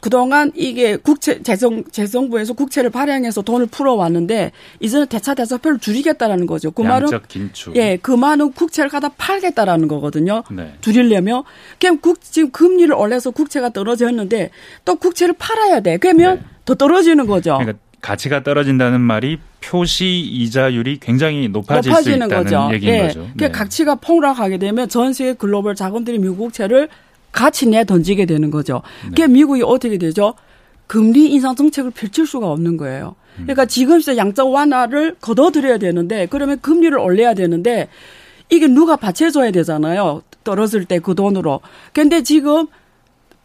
그동안 이게 국채 재정 재정부에서 국채를 발행해서 돈을 풀어 왔는데 이제는 대차 대차표를 줄이겠다라는 거죠. 그 말은 긴축. 예, 그 말은 국채를 갖다 팔겠다라는 거거든요. 네. 줄이려면 그럼 국 지금 금리를 올려서 국채가 떨어졌는데 또 국채를 팔아야 돼. 그러면 네. 더 떨어지는 거죠. 그러니까 가치가 떨어진다는 말이 표시 이자율이 굉장히 높아질 수 있다는 거죠. 얘기인 네. 거죠. 그 네. 가치가 폭락하게 되면 전 세계 글로벌 자금들이 미국채를 같이 내 던지게 되는 거죠. 네. 그게 미국이 어떻게 되죠? 금리 인상 정책을 펼칠 수가 없는 거예요. 음. 그러니까 지금 진짜 양적 완화를 걷어들여야 되는데 그러면 금리를 올려야 되는데 이게 누가 받쳐줘야 되잖아요. 떨어질 때 그 돈으로. 근데 지금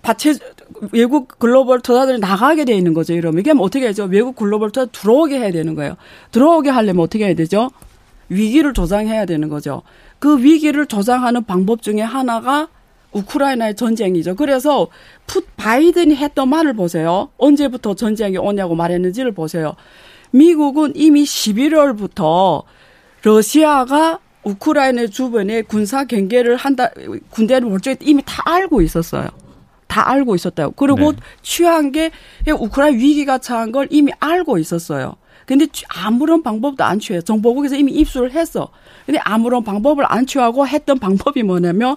바체 외국 글로벌 투자들이 나가게 돼 있는 거죠. 이러면 이게 뭐 어떻게 하죠? 외국 글로벌 투자 들어오게 해야 되는 거예요. 들어오게 하려면 어떻게 해야 되죠? 위기를 조장해야 되는 거죠. 그 위기를 조장하는 방법 중에 하나가 우크라이나의 전쟁이죠. 그래서 푸 바이든이 했던 말을 보세요. 언제부터 전쟁이 오냐고 말했는지를 보세요. 미국은 이미 11월부터 러시아가 우크라이나 주변에 군사 경계를 한다, 군대를 몰적에 이미 다 알고 있었어요. 다 알고 있었다고. 그리고 네. 취한 게 우크라이나 위기가 처한 걸 이미 알고 있었어요. 근데 아무런 방법도 안 취해. 정보국에서 이미 입수를 했어. 근데 아무런 방법을 안 취하고 했던 방법이 뭐냐면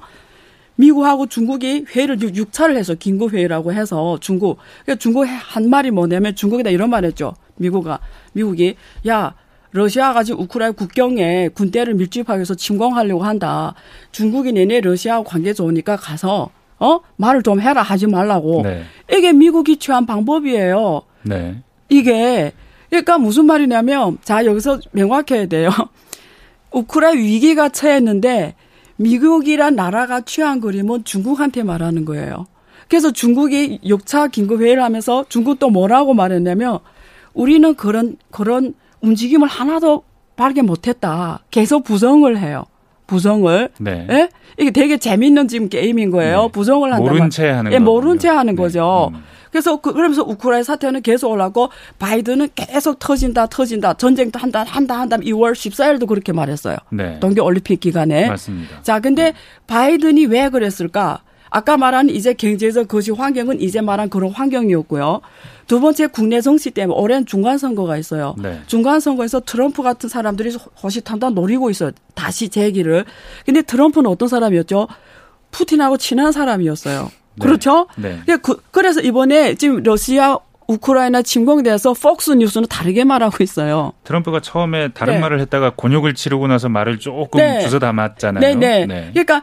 미국하고 중국이 회의를 6차를 해서 긴급 회의라고 해서 중국 그러니까 중국 한 말이 뭐냐면 중국에다 이런 말했죠. 미국아 미국이 야 러시아가 지금 우크라이나 국경에 군대를 밀집하기 위해서 침공하려고 한다. 중국이 내내 러시아하고 관계 좋으니까 가서 어 말을 좀 해라 하지 말라고. 네. 이게 미국이 취한 방법이에요. 네. 이게 그러니까 무슨 말이냐면 자 여기서 명확해야 돼요. 우크라이나 위기가 처했는데 미국이란 나라가 취한 그림은 중국한테 말하는 거예요. 그래서 중국이 6차 긴급 회의를 하면서 중국도 뭐라고 말했냐면 우리는 그런 그런 움직임을 하나도 발견 못했다. 계속 부정을 해요. 부정을. 네. 예? 이게 되게 재밌는 지금 게임인 거예요. 네. 부정을 한다. 모른 채 하는 예, 모른 채 하는 네. 거죠. 음. 그래서 그, 그러면서 우크라이나 사태는 계속 올라고 바이든은 계속 터진다, 터진다. 전쟁도 한다, 한다, 한다. 2월 14일도 그렇게 말했어요. 네. 동계 올림픽 기간에. 맞습니다. 자, 근데 네. 바이든이 왜 그랬을까? 아까 말한 이제 경제적 거시 환경은 이제 말한 그런 환경이었고요. 두 번째 국내 정치 때문에 오랜 중간 선거가 있어요. 네. 중간 선거에서 트럼프 같은 사람들이 호시탐탐 노리고 있어요. 다시 재기를. 근데 트럼프는 어떤 사람이었죠? 푸틴하고 친한 사람이었어요. 네. 그렇죠? 네. 그, 그래서 이번에 지금 러시아 우크라이나 침공에 대해서 폭스 뉴스는 다르게 말하고 있어요. 트럼프가 처음에 다른 네. 말을 했다가 곤욕을 치르고 나서 말을 조금 네. 주워 담았잖아요. 네, 네, 네. 그러니까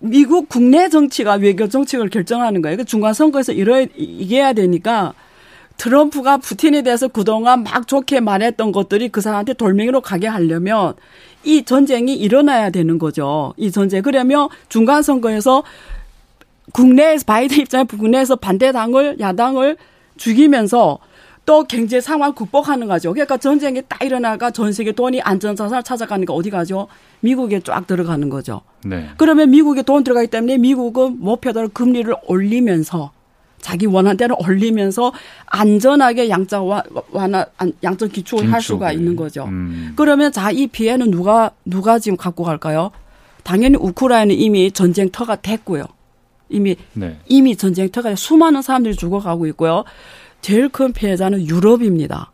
미국 국내 정치가 외교 정책을 결정하는 거예요. 그 중간 선거에서 이러 이겨야 되니까 트럼프가 푸틴에 대해서 그동안 막 좋게 말했던 것들이 그 사람한테 돌멩이로 가게 하려면 이 전쟁이 일어나야 되는 거죠. 이 전쟁. 그러면 중간 선거에서 국내에서 바이든 입장에 국내에서 반대당을 야당을 죽이면서 또 경제 상황 극복하는 거죠. 그러니까 전쟁이 딱 일어나가 전 세계 돈이 안전자산을 찾아가니까 어디 가죠? 미국에 쫙 들어가는 거죠. 네. 그러면 미국에 돈 들어가기 때문에 미국은 목표대로 금리를 올리면서 자기 원하는 대로 올리면서 안전하게 양적 완화 양적 기축을 할 수가 있는 거죠. 음. 그러면 자 이 피해는 누가 누가 지금 갖고 갈까요? 당연히 우크라이나는 이미 전쟁터가 됐고요. 이미 네. 이미 전쟁터가 수많은 사람들이 죽어가고 있고요. 제일 큰 피해자는 유럽입니다.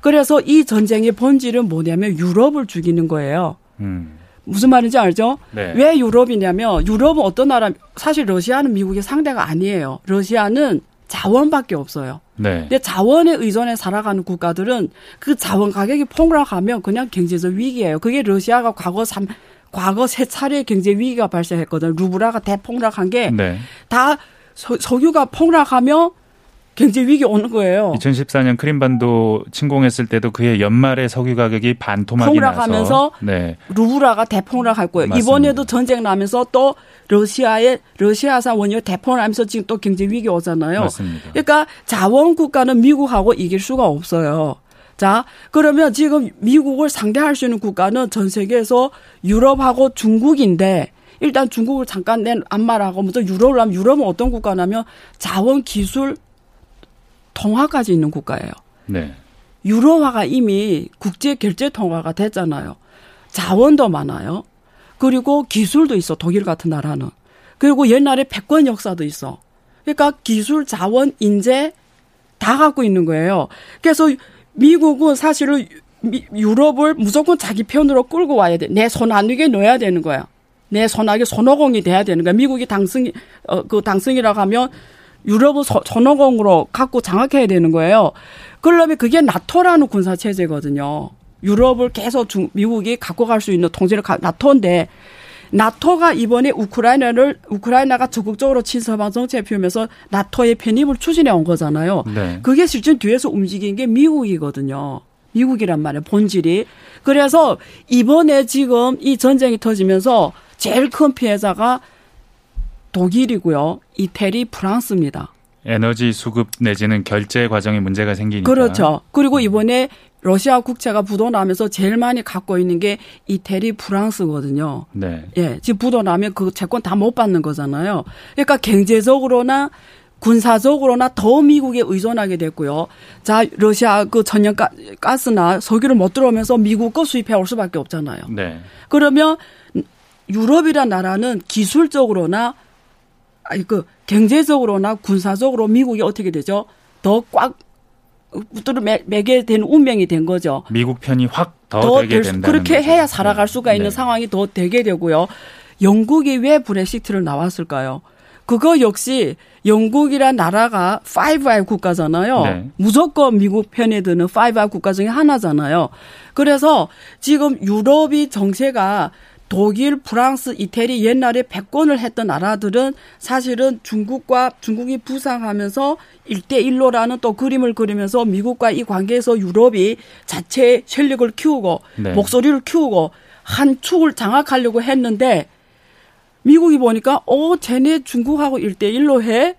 그래서 이 전쟁의 본질은 뭐냐면 유럽을 죽이는 거예요. 음. 무슨 말인지 알죠? 네. 왜 유럽이냐면 유럽은 어떤 나라 사실 러시아는 미국의 상대가 아니에요. 러시아는 자원밖에 없어요. 네. 근데 자원에 의존해 살아가는 국가들은 그 자원 가격이 폭락하면 그냥 경제적 위기예요. 그게 러시아가 과거 3 과거 세 차례 경제 위기가 발생했거든. 루브라가 대폭락한 게다 네. 석유가 폭락하며 경제 위기 오는 거예요. 2014년 크림반도 침공했을 때도 그해 연말에 석유 가격이 반토막이 나서 네. 루브라가 대폭락할 거예요. 맞습니다. 이번에도 전쟁 나면서 또 러시아의 러시아산 원유 대폭락하면서 지금 또 경제 위기 오잖아요. 맞습니다. 그러니까 자원 국가는 미국하고 이길 수가 없어요. 자, 그러면 지금 미국을 상대할 수 있는 국가는 전 세계에서 유럽하고 중국인데 일단 중국을 잠깐 낸 안말하고 먼저 유럽을 하면 유럽은 어떤 국가냐면 자원 기술 통화까지 있는 국가예요. 네. 유로화가 이미 국제 결제 통화가 됐잖아요. 자원도 많아요. 그리고 기술도 있어. 독일 같은 나라는. 그리고 옛날에 패권 역사도 있어. 그러니까 기술, 자원, 인재 다 갖고 있는 거예요. 그래서 미국은 사실은 유럽을 무조건 자기 편으로 끌고 와야 돼. 내 손안위에 넣어야 되는 거야. 내 손안위에 손오공이 돼야 되는 거야. 미국이 당승, 어, 그 당승이라고 하면 유럽을 손오공으로 갖고 장악해야 되는 거예요. 그러면 그게 나토라는 군사 체제거든요. 유럽을 계속 중, 미국이 갖고 갈 수 있는 통제를 가, 나토인데 나토가 이번에 우크라이나를 우크라이나가 적극적으로 친서방 정책을 피우면서 나토의 편입을 추진해 온 거잖아요. 네. 그게 실제 뒤에서 움직인 게 미국이거든요. 미국이란 말이에요. 본질이. 그래서 이번에 지금 이 전쟁이 터지면서 제일 큰 피해자가 독일이고요. 이태리, 프랑스입니다. 에너지 수급 내지는 결제 과정에 문제가 생기니까. 그렇죠. 그리고 이번에 러시아 국채가 부도나면서 제일 많이 갖고 있는 게 이태리, 프랑스거든요. 네. 예, 지금 부도나면 그 채권 다 못 받는 거잖아요. 그러니까 경제적으로나 군사적으로나 더 미국에 의존하게 됐고요. 자, 러시아 그 천연 가스나 석유를 못 들어오면서 미국 거 수입해 올 수밖에 없잖아요. 네. 그러면 유럽이란 나라는 기술적으로나 그 경제적으로나 군사적으로 미국이 어떻게 되죠? 더꽉 붙들어 매게 된 운명이 된 거죠. 미국 편이 확더 되게 된다. 그렇게 거죠. 해야 살아갈 수가 있는 네. 상황이 더 되게 되고요. 영국이 왜 브렉시트를 나왔을까요? 그거 역시 영국이란 나라가 5I 국가잖아요. 네. 무조건 미국 편에 드는 5I 국가 중에 하나잖아요. 그래서 지금 유럽이 정세가 독일, 프랑스, 이태리 옛날에 패권을 했던 나라들은 사실은 중국과 중국이 부상하면서 일대일로라는 또 그림을 그리면서 미국과 이 관계에서 유럽이 자체 전력을 키우고 네. 목소리를 키우고 한 축을 장악하려고 했는데 미국이 보니까 어 쟤네 중국하고 일대일로 해?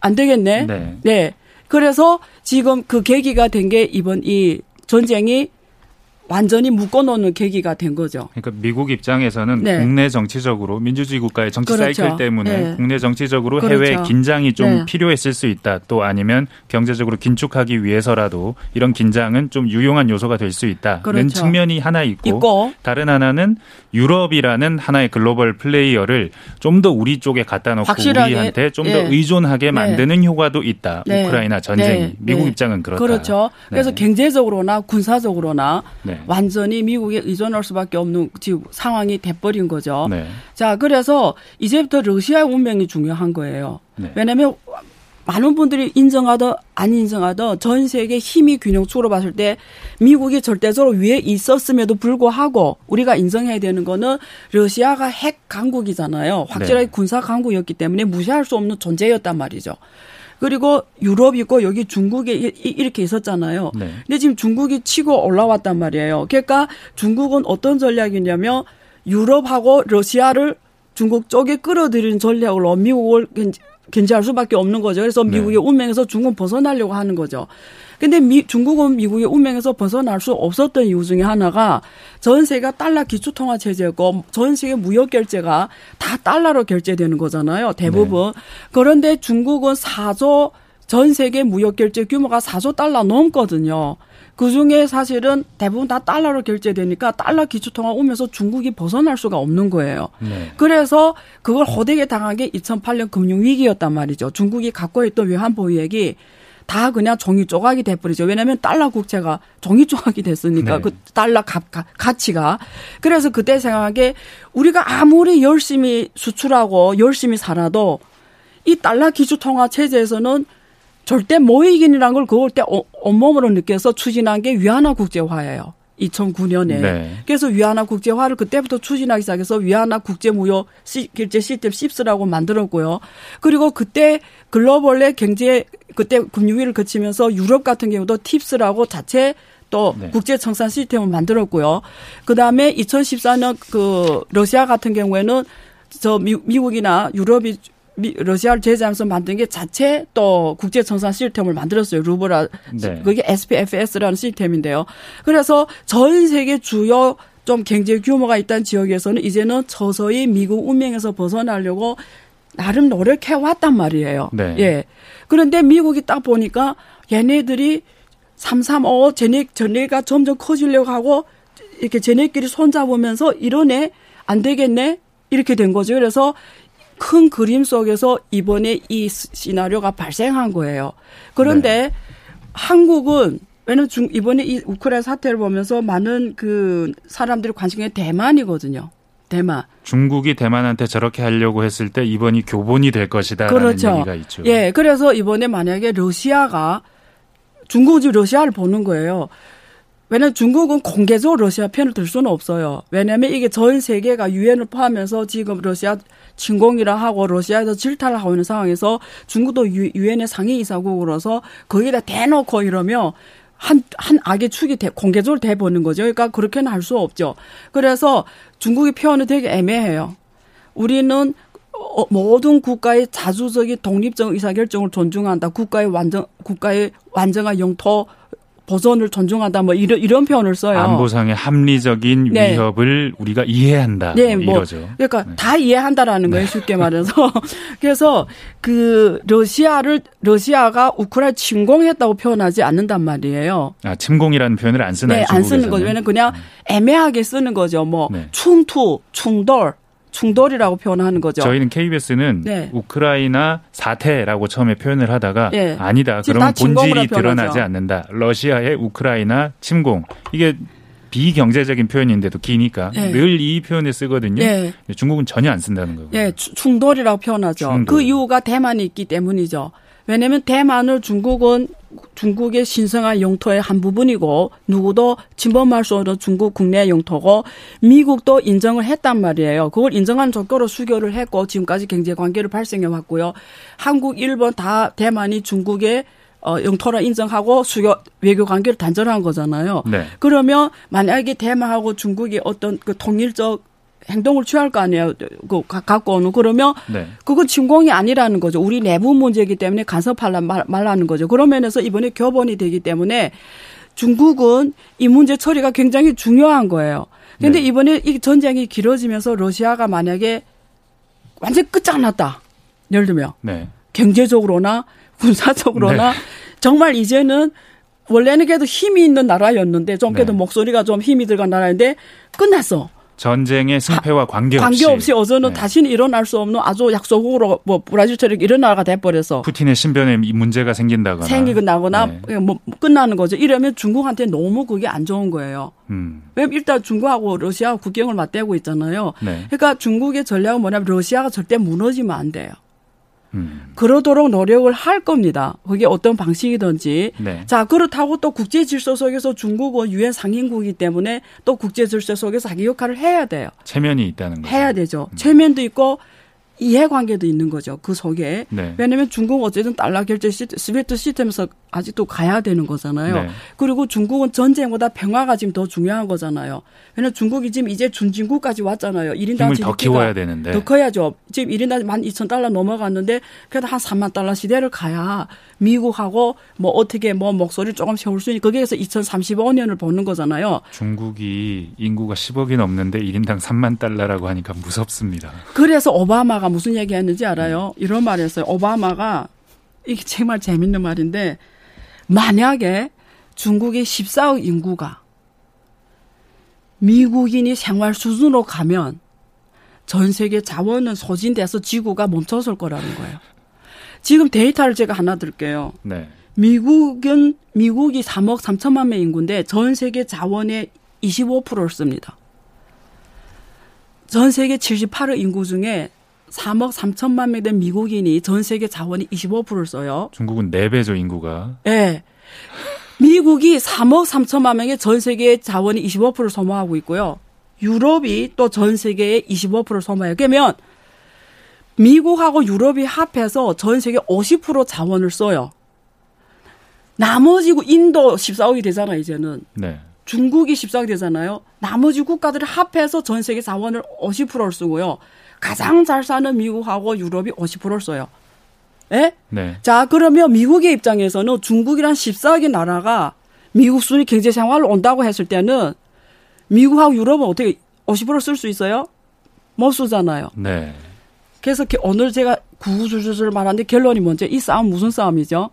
안 되겠네. 네. 네. 그래서 지금 그 계기가 된 게 이번 이 전쟁이 완전히 묶어놓는 계기가 된 거죠. 그러니까 미국 입장에서는 네. 국내 정치적으로 민주주의 국가의 정치 그렇죠. 사이클 때문에 네. 국내 정치적으로 그렇죠. 해외 긴장이 좀 네. 필요했을 수 있다. 또 아니면 경제적으로 긴축하기 위해서라도 이런 긴장은 좀 유용한 요소가 될 수 있다는 그렇죠. 측면이 하나 있고, 있고 다른 하나는 유럽이라는 하나의 글로벌 플레이어를 좀 더 우리 쪽에 갖다 놓고 확실하게, 우리한테 좀더 예. 의존하게 만드는 효과도 있다. 네. 우크라이나 전쟁이 네. 미국 네. 입장은 그렇다. 그렇죠. 그래서 네. 경제적으로나 군사적으로나 네. 완전히 미국에 의존할 수밖에 없는 지금 상황이 돼버린 거죠. 네. 자, 그래서 이제부터 러시아의 운명이 중요한 거예요. 네. 왜냐하면 많은 분들이 인정하든 안 인정하든 전 세계 힘이 균형축으로 봤을 때 미국이 절대적으로 위에 있었음에도 불구하고 우리가 인정해야 되는 거는 러시아가 핵 강국이잖아요. 확실하게 네. 군사 강국이었기 때문에 무시할 수 없는 존재였단 말이죠. 그리고 유럽 있고 여기 중국에 이렇게 있었잖아요. 네. 근데 지금 중국이 치고 올라왔단 말이에요. 그러니까 중국은 어떤 전략이냐면 유럽하고 러시아를 중국 쪽에 끌어들이는 전략으로 미국을 견- 견제할 수밖에 없는 거죠. 그래서 네. 미국의 운명에서 중국은 벗어나려고 하는 거죠. 근데 미, 중국은 미국의 운명에서 벗어날 수 없었던 이유 중에 하나가 전 세계가 달러 기초통화 체제고 전 세계 무역 결제가 다 달러로 결제되는 거잖아요. 대부분. 그런데 중국은 4조 전 세계 무역 결제 규모가 4조 달러 넘거든요. 그 중에 사실은 대부분 다 달러로 결제되니까 달러 기초통화 오면서 중국이 벗어날 수가 없는 거예요. 네. 그래서 그걸 호되게 당한 게 2008년 금융위기였단 말이죠. 중국이 갖고 있던 외환 보유액이 다 그냥 종이 조각이 돼버리죠. 왜냐하면 달러 국채가 종이 조각이 됐으니까 네. 그 달러 값, 가, 가치가. 그래서 그때 생각한 게 우리가 아무리 열심히 수출하고 열심히 살아도 이 달러 기초통화 체제에서는 절대 못 이기는 걸 그걸 때 어- 온몸으로 느껴서 추진한 게 위안화 국제화예요. 2009년에. 네. 그래서 위안화 국제화를 그때부터 추진하기 시작해서 위안화 국제무역 시, 결제 시스템 씹스라고 만들었고요. 그리고 그때 글로벌의 경제 그때 금융위를 거치면서 유럽 같은 경우도 팁스라고 자체 또 네. 국제 청산 시스템을 만들었고요. 그다음에 2014년 그 러시아 같은 경우에는 저 미, 미국이나 유럽이 미, 러시아를 제재하면서 만든 게 자체 또 국제 청산 시스템을 만들었어요. 루브라 네. 그게 SPFS라는 시스템인데요. 그래서 전 세계 주요 좀 경제 규모가 있다는 지역에서는 이제는 서서히 미국 운명에서 벗어나려고 나름 노력해 왔단 말이에요. 네. 예. 그런데 미국이 딱 보니까 얘네들이 335 쟤네 쟤네가 점점 커지려고 하고 이렇게 쟤네끼리 손잡으면서 이러네 안 되겠네 이렇게 된 거죠. 그래서 큰 그림 속에서 이번에 이 시나리오가 발생한 거예요. 그런데 한국은 왜냐면 중 이번에 이 우크라이나 사태를 보면서 많은 그 사람들이 관심이 대만이거든요. 대만. 중국이 대만한테 저렇게 하려고 했을 때 이번이 교본이 될 것이다라는 그렇죠. 얘기가 있죠. 예, 그래서 이번에 만약에 러시아가 중국이 러시아를 보는 거예요. 왜냐면 중국은 공개적으로 러시아 편을 들 수는 없어요. 왜냐하면 이게 전 세계가 유엔을 포함해서 지금 러시아 침공이라 하고 러시아에서 질타를 하고 있는 상황에서 중국도 유엔의 상위 이사국으로서 거기다 대놓고 이러면 한, 한 악의 축이 대, 공개적으로 돼보는 거죠. 그러니까 그렇게는 할 수 없죠. 그래서 중국의 표현은 되게 애매해요. 우리는 어, 모든 국가의 자주적인 독립적 의사결정을 존중한다. 국가의 완전 국가의 완전한 영토 보존을 존중한다. 뭐 이런 이런 표현을 써요. 안보상의 합리적인 네. 위협을 우리가 이해한다. 네, 뭐, 뭐 이러죠. 그러니까 네. 다 이해한다라는 거예요. 네. 쉽게 말해서. 그래서 그 러시아를 러시아가 우크라이나 침공했다고 표현하지 않는단 말이에요. 아 침공이라는 표현을 안 쓰나요? 네, 안 쓰는 거죠. 왜냐면 그냥 음. 애매하게 쓰는 거죠. 뭐 네. 충투, 충돌 충돌이라고 표현하는 거죠. 저희는 KBS는 네. 우크라이나 사태라고 처음에 표현을 하다가 네. 아니다. 그러면 본질이 드러나지 않는다. 러시아의 우크라이나 침공. 이게 비경제적인 표현인데도 기니까 네. 늘이 표현을 쓰거든요. 네. 중국은 전혀 안 쓴다는 거예요. 네, 충돌이라고 표현하죠. 충돌. 그 이유가 대만이 있기 때문이죠. 왜냐하면 대만을 중국은 중국의 신성한 영토의 한 부분이고 누구도 침범할 수 없는 중국 국내 영토고 미국도 인정을 했단 말이에요. 그걸 인정한 조건으로 수교를 했고 지금까지 경제 관계를 발생해 왔고요. 한국, 일본 다 대만이 중국의 어, 영토라 인정하고 수교 외교 관계를 단절한 거잖아요. 네. 그러면 만약에 대만하고 중국이 어떤 그 통일적 행동을 취할 거 아니에요. 그 갖고 오는 그러면 네. 그건 침공이 아니라는 거죠. 우리 내부 문제이기 때문에 간섭하려 말, 말라는 거죠. 그런 면에서 이번에 교본이 되기 때문에 중국은 이 문제 처리가 굉장히 중요한 거예요. 근데 네. 이번에 이 전쟁이 길어지면서 러시아가 만약에 완전 끝장났다. 예를 들면 네. 경제적으로나 군사적으로나 네. 정말 이제는 원래는 그래도 힘이 있는 나라였는데 좀 그래도 네. 목소리가 좀 힘이 들어간 나라인데 끝났어. 전쟁의 승패와 관계없이 관계없이 어제는 네. 다시는 일어날 수 없는 아주 약속으로 뭐 브라질처럼 이런 나라가 돼버려서 푸틴의 신변에 문제가 생긴다거나 생기고 나거나 네. 뭐 끝나는 거죠. 이러면 중국한테 너무 그게 안 좋은 거예요. 음. 왜냐면 일단 중국하고 러시아하고 국경을 맞대고 있잖아요. 네. 그러니까 중국의 전략은 뭐냐면 러시아가 절대 무너지면 안 돼요. 음. 그러도록 노력을 할 겁니다. 그게 어떤 방식이든지. 네. 자, 그렇다고 또 국제 질서 속에서 중국은 유엔 상임국이기 때문에 또 국제 질서 속에서 자기 역할을 해야 돼요. 체면이 있다는 거죠. 해야 되죠. 음. 체면도 있고 이해관계도 있는 거죠. 그 속에. 네. 왜냐하면 중국은 어쨌든 달러 결제 시스템, 스위트 시스템에서 아직도 가야 되는 거잖아요. 네. 그리고 중국은 전쟁보다 평화가 지금 더 중요한 거잖아요. 왜냐면 중국이 지금 이제 준진국까지 왔잖아요. 1인당 힘을 더 키워야 되는데. 더 커야죠. 지금 1인당 만 2천 달러 넘어갔는데 그래도 한 3만 달러 시대를 가야 미국하고 뭐 어떻게 뭐 목소리를 조금 세울 수 있는 거기에서 2035년을 보는 거잖아요. 중국이 인구가 10억이 넘는데 1인당 3만 달러라고 하니까 무섭습니다. 그래서 오바마가 무슨 얘기 했는지 알아요? 이런 말 했어요. 오바마가 이게 정말 재밌는 말인데 만약에 중국의 14억 인구가 미국인이 생활 수준으로 가면 전 세계 자원은 소진돼서 지구가 멈춰설 거라는 거예요. 지금 데이터를 제가 하나 드릴게요. 네. 미국은 미국이 3억 3천만 명 인구인데 전 세계 자원의 25%를 씁니다. 전 세계 78억 인구 중에 3억 3천만 명된 미국인이 전 세계 자원이 25%를 써요. 중국은 4배죠, 인구가. 네. 미국이 3억 3천만 명의 전 세계 자원이 25%를 소모하고 있고요. 유럽이 또 전 세계의 25%를 소모해요. 그러면 미국하고 유럽이 합해서 전 세계 50% 자원을 써요. 나머지 인도 14억이 되잖아, 이제는. 네. 중국이 14억이 되잖아요. 나머지 국가들을 합해서 전 세계 자원을 50%를 쓰고요. 가장 잘 사는 미국하고 유럽이 50%를 써요. 예? 네. 자, 그러면 미국의 입장에서는 중국이란 14억의 나라가 미국 순위 경제 생활을 온다고 했을 때는 미국하고 유럽은 어떻게 50%쓸 수 있어요? 못 쓰잖아요. 네. 그래서 오늘 제가 구구줄줄 말하는데 결론이 먼저 이 싸움 무슨 싸움이죠?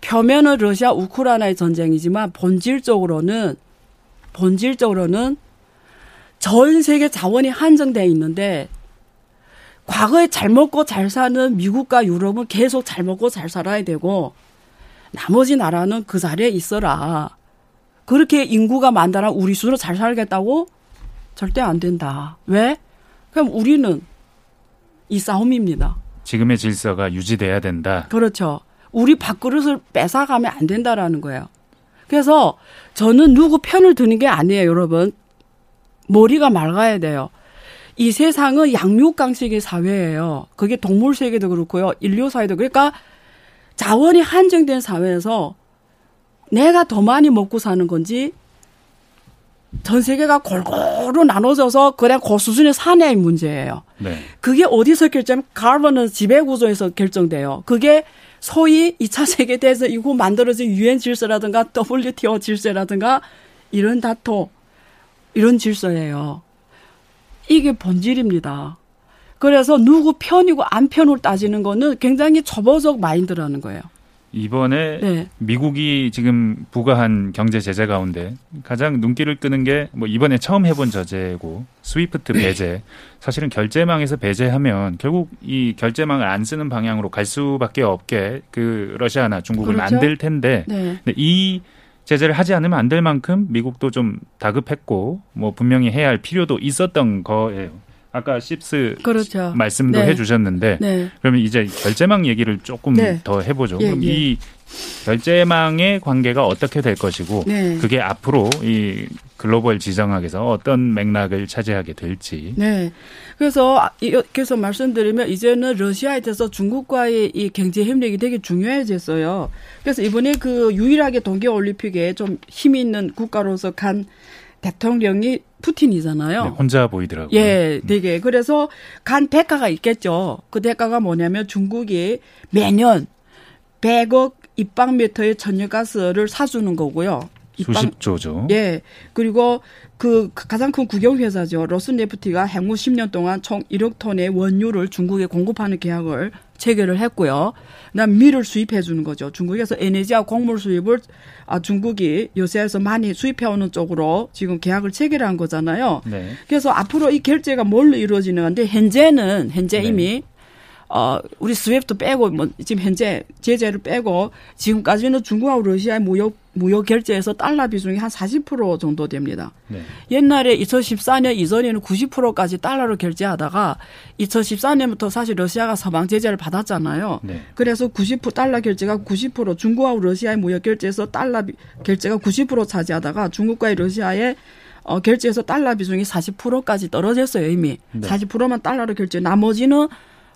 표면은 러시아 우크라이나의 전쟁이지만 본질적으로는 본질적으로는 전 세계 자원이 한정돼 있는데 과거에 잘 먹고 잘 사는 미국과 유럽은 계속 잘 먹고 잘 살아야 되고 나머지 나라는 그 자리에 있어라. 그렇게 인구가 많다라 우리 수로 잘 살겠다고 절대 안 된다. 왜? 그럼 우리는 이 싸움입니다. 지금의 질서가 유지돼야 된다. 그렇죠. 우리 밥그릇을 뺏어가면 안 된다라는 거예요. 그래서 저는 누구 편을 드는 게 아니에요, 여러분. 머리가 맑아야 돼요. 이 세상은 양육강식의 사회예요. 그게 동물 세계도 그렇고요. 인류 사회도 그러니까 자원이 한정된 사회에서 내가 더 많이 먹고 사는 건지 전 세계가 골고루 나눠져서 그냥 그 수준의 사내의 문제예요. 네. 그게 어디서 결정? 가버는 지배 구조에서 결정돼요. 그게 소위 2차 세계 대전 이후 만들어진 유엔 질서라든가 WTO 질서라든가 이런 다토 이런 질서예요. 이게 본질입니다. 그래서 누구 편이고 안 편을 따지는 거는 굉장히 초보적 마인드라는 거예요. 이번에 네. 미국이 지금 부과한 경제 제재 가운데 가장 눈길을 끄는 게 뭐 이번에 처음 해본 저제고 스위프트 배제. 사실은 결제망에서 배제하면 결국 이 결제망을 안 쓰는 방향으로 갈 수밖에 없게 그 러시아나 중국을 그렇죠? 만들 텐데 네. 근데 이 제재를 하지 않으면 안 될 만큼 미국도 좀 다급했고 뭐 분명히 해야 할 필요도 있었던 거예요. 아까 씹스 그렇죠. 말씀도 네. 해주셨는데 네. 그러면 이제 결제망 얘기를 조금 네. 더 해보죠. 예, 그럼 예. 이 결제망의 관계가 어떻게 될 것이고 네. 그게 앞으로 이 글로벌 지정학에서 어떤 맥락을 차지하게 될지. 네. 그래서 그래서 말씀드리면 이제는 러시아에 대해서 중국과의 이 경제 협력이 되게 중요해졌어요. 그래서 이번에 그 유일하게 동계 올림픽에 좀힘 있는 국가로서 간 대통령이 푸틴이잖아요. 네, 혼자 보이더라고요. 예, 되게. 그래서 간 대가가 있겠죠. 그 대가가 뭐냐면 중국이 매년 100억 입방미터의 천연가스를 사주는 거고요. 수십 조죠. 예. 그리고 그 가장 큰 국영회사죠. 로스네프티가 향후 10년 동안 총 1억 톤의 원유를 중국에 공급하는 계약을 체결을 했고요. 그다음 밀을 수입해 주는 거죠. 중국에서 에너지와 곡물 수입을 아, 중국이 요새에서 많이 수입해 오는 쪽으로 지금 계약을 체결한 거잖아요. 네. 그래서 앞으로 이 결제가 뭘로 이루어지는 건데 현재는 현재 네. 이미 어, 우리 스위프트 빼고, 뭐, 지금 현재 제재를 빼고, 지금까지는 중국하고 러시아의 무역, 무역 결제에서 달러 비중이 한 40% 정도 됩니다. 네. 옛날에 2014년 이전에는 90%까지 달러로 결제하다가 2014년부터 사실 러시아가 서방 제재를 받았잖아요. 네. 그래서 90% 달러 결제가 90% 중국하고 러시아의 무역 결제에서 달러 결제가 90% 차지하다가 중국과의 러시아의 어, 결제에서 달러 비중이 40%까지 떨어졌어요, 이미. 네. 40%만 달러로 결제. 나머지는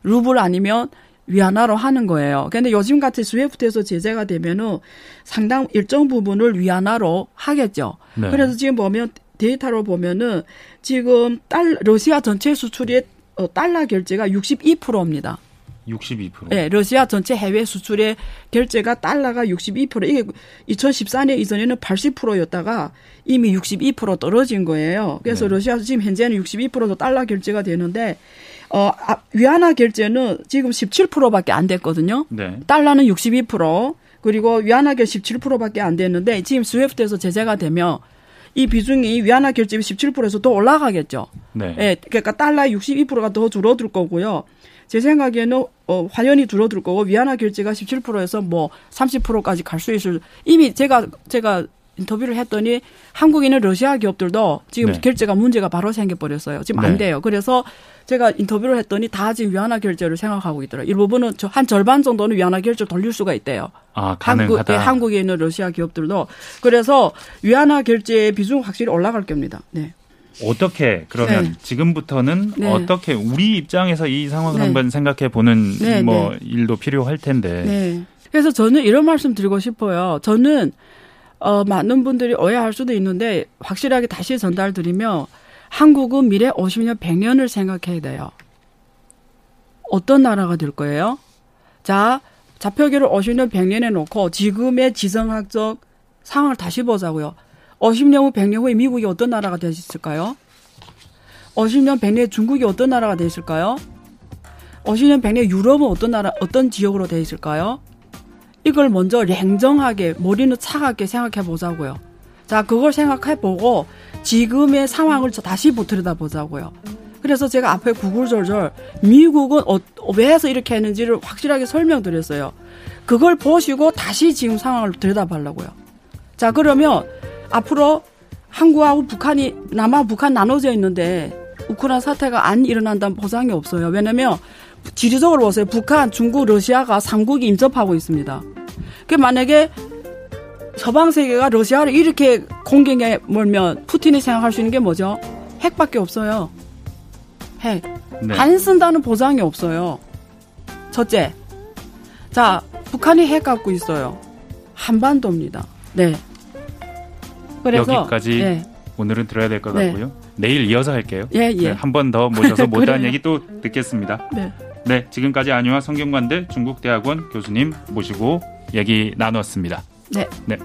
루블 아니면 위안화로 하는 거예요. 근데 요즘 같이 스웨프트에서 제재가 되면은 상당 일정 부분을 위안화로 하겠죠. 네. 그래서 지금 보면 데이터로 보면은 지금 달 러시아 전체 수출의 어, 달러 결제가 62%입니다. 62%. 네, 러시아 전체 해외 수출의 결제가 달러가 62%. 이게 2014년 이전에는 80%였다가 이미 62% 떨어진 거예요. 그래서 네. 러시아 지금 현재는 62%도 달러 결제가 되는데 어, 아, 위안화 결제는 지금 17%밖에 안 됐거든요. 네. 달러는 62%, 그리고 위안화 결제 17%밖에 안 됐는데 지금 스웨프트에서 제재가 되면 이 비중이 위안화 결제비 17%에서 더 올라가겠죠. 네. 예, 그러니까 달러 62%가 더 줄어들 거고요. 제 생각에는 어, 화연이 줄어들 거고 위안화 결제가 17%에서 뭐 30%까지 갈 수 있을 이미 제가 제가 인터뷰를 했더니 한국인은 러시아 기업들도 지금 네. 결제가 문제가 바로 생겨버렸어요. 지금 안 네. 돼요. 그래서 제가 인터뷰를 했더니 다 지금 위안화 결제를 생각하고 있더라고요. 일부분은 한 절반 정도는 위안화 결제 돌릴 수가 있대요. 아, 가능하다. 한국, 예, 한국에 있는 러시아 기업들도. 그래서 위안화 결제의 비중 확실히 올라갈 겁니다. 네. 어떻게 그러면 네. 지금부터는 네. 어떻게 우리 입장에서 이 상황을 네. 한번 생각해 보는 네, 뭐 네. 일도 필요할 텐데. 네. 그래서 저는 이런 말씀 드리고 싶어요. 저는 어 많은 분들이 오해할 수도 있는데 확실하게 다시 전달드리며 한국은 미래 50년, 100년을 생각해야 돼요. 어떤 나라가 될 거예요? 자, 좌표계를 50년, 100년에 놓고 지금의 지성학적 상황을 다시 보자고요. 50년 후, 100년 후에 미국이 어떤 나라가 될수 있을까요? 50년, 100년 중국이 어떤 나라가 있을까요? 50년, 100년 유럽은 어떤 나라, 어떤 지역으로 돼 있을까요? 이걸 먼저 냉정하게, 머리는 차갑게 생각해 보자고요. 자, 그걸 생각해 보고 지금의 상황을 다시 들여다 보자고요. 그래서 제가 앞에 구글절절 미국은 어, 왜 해서 이렇게 했는지를 확실하게 설명드렸어요. 그걸 보시고 다시 지금 상황을 들여다보려고요. 자, 그러면 앞으로 한국하고 북한이 남아 북한 나눠져 있는데 우크라이나 사태가 안 일어난다는 보장이 없어요. 왜냐면 지리적으로 보세요. 북한, 중국, 러시아가 삼국이 인접하고 있습니다. 그 만약에 서방 세계가 러시아를 이렇게 공격에 몰면 푸틴이 생각할 수 있는 게 뭐죠? 핵밖에 없어요. 핵. 네. 안 쓴다는 보장이 없어요. 첫째. 자, 북한이 핵 갖고 있어요. 한반도입니다. 네. 그래서 여기까지 네. 오늘은 들어야 될 것 같고요. 내일 이어서 할게요. 예, 예. 네, 한번 더 모셔서 못다한 얘기 또 듣겠습니다. 네. 네, 지금까지 안유아 성균관대 중국대학원 교수님 모시고 얘기 나눴습니다. 네. 네.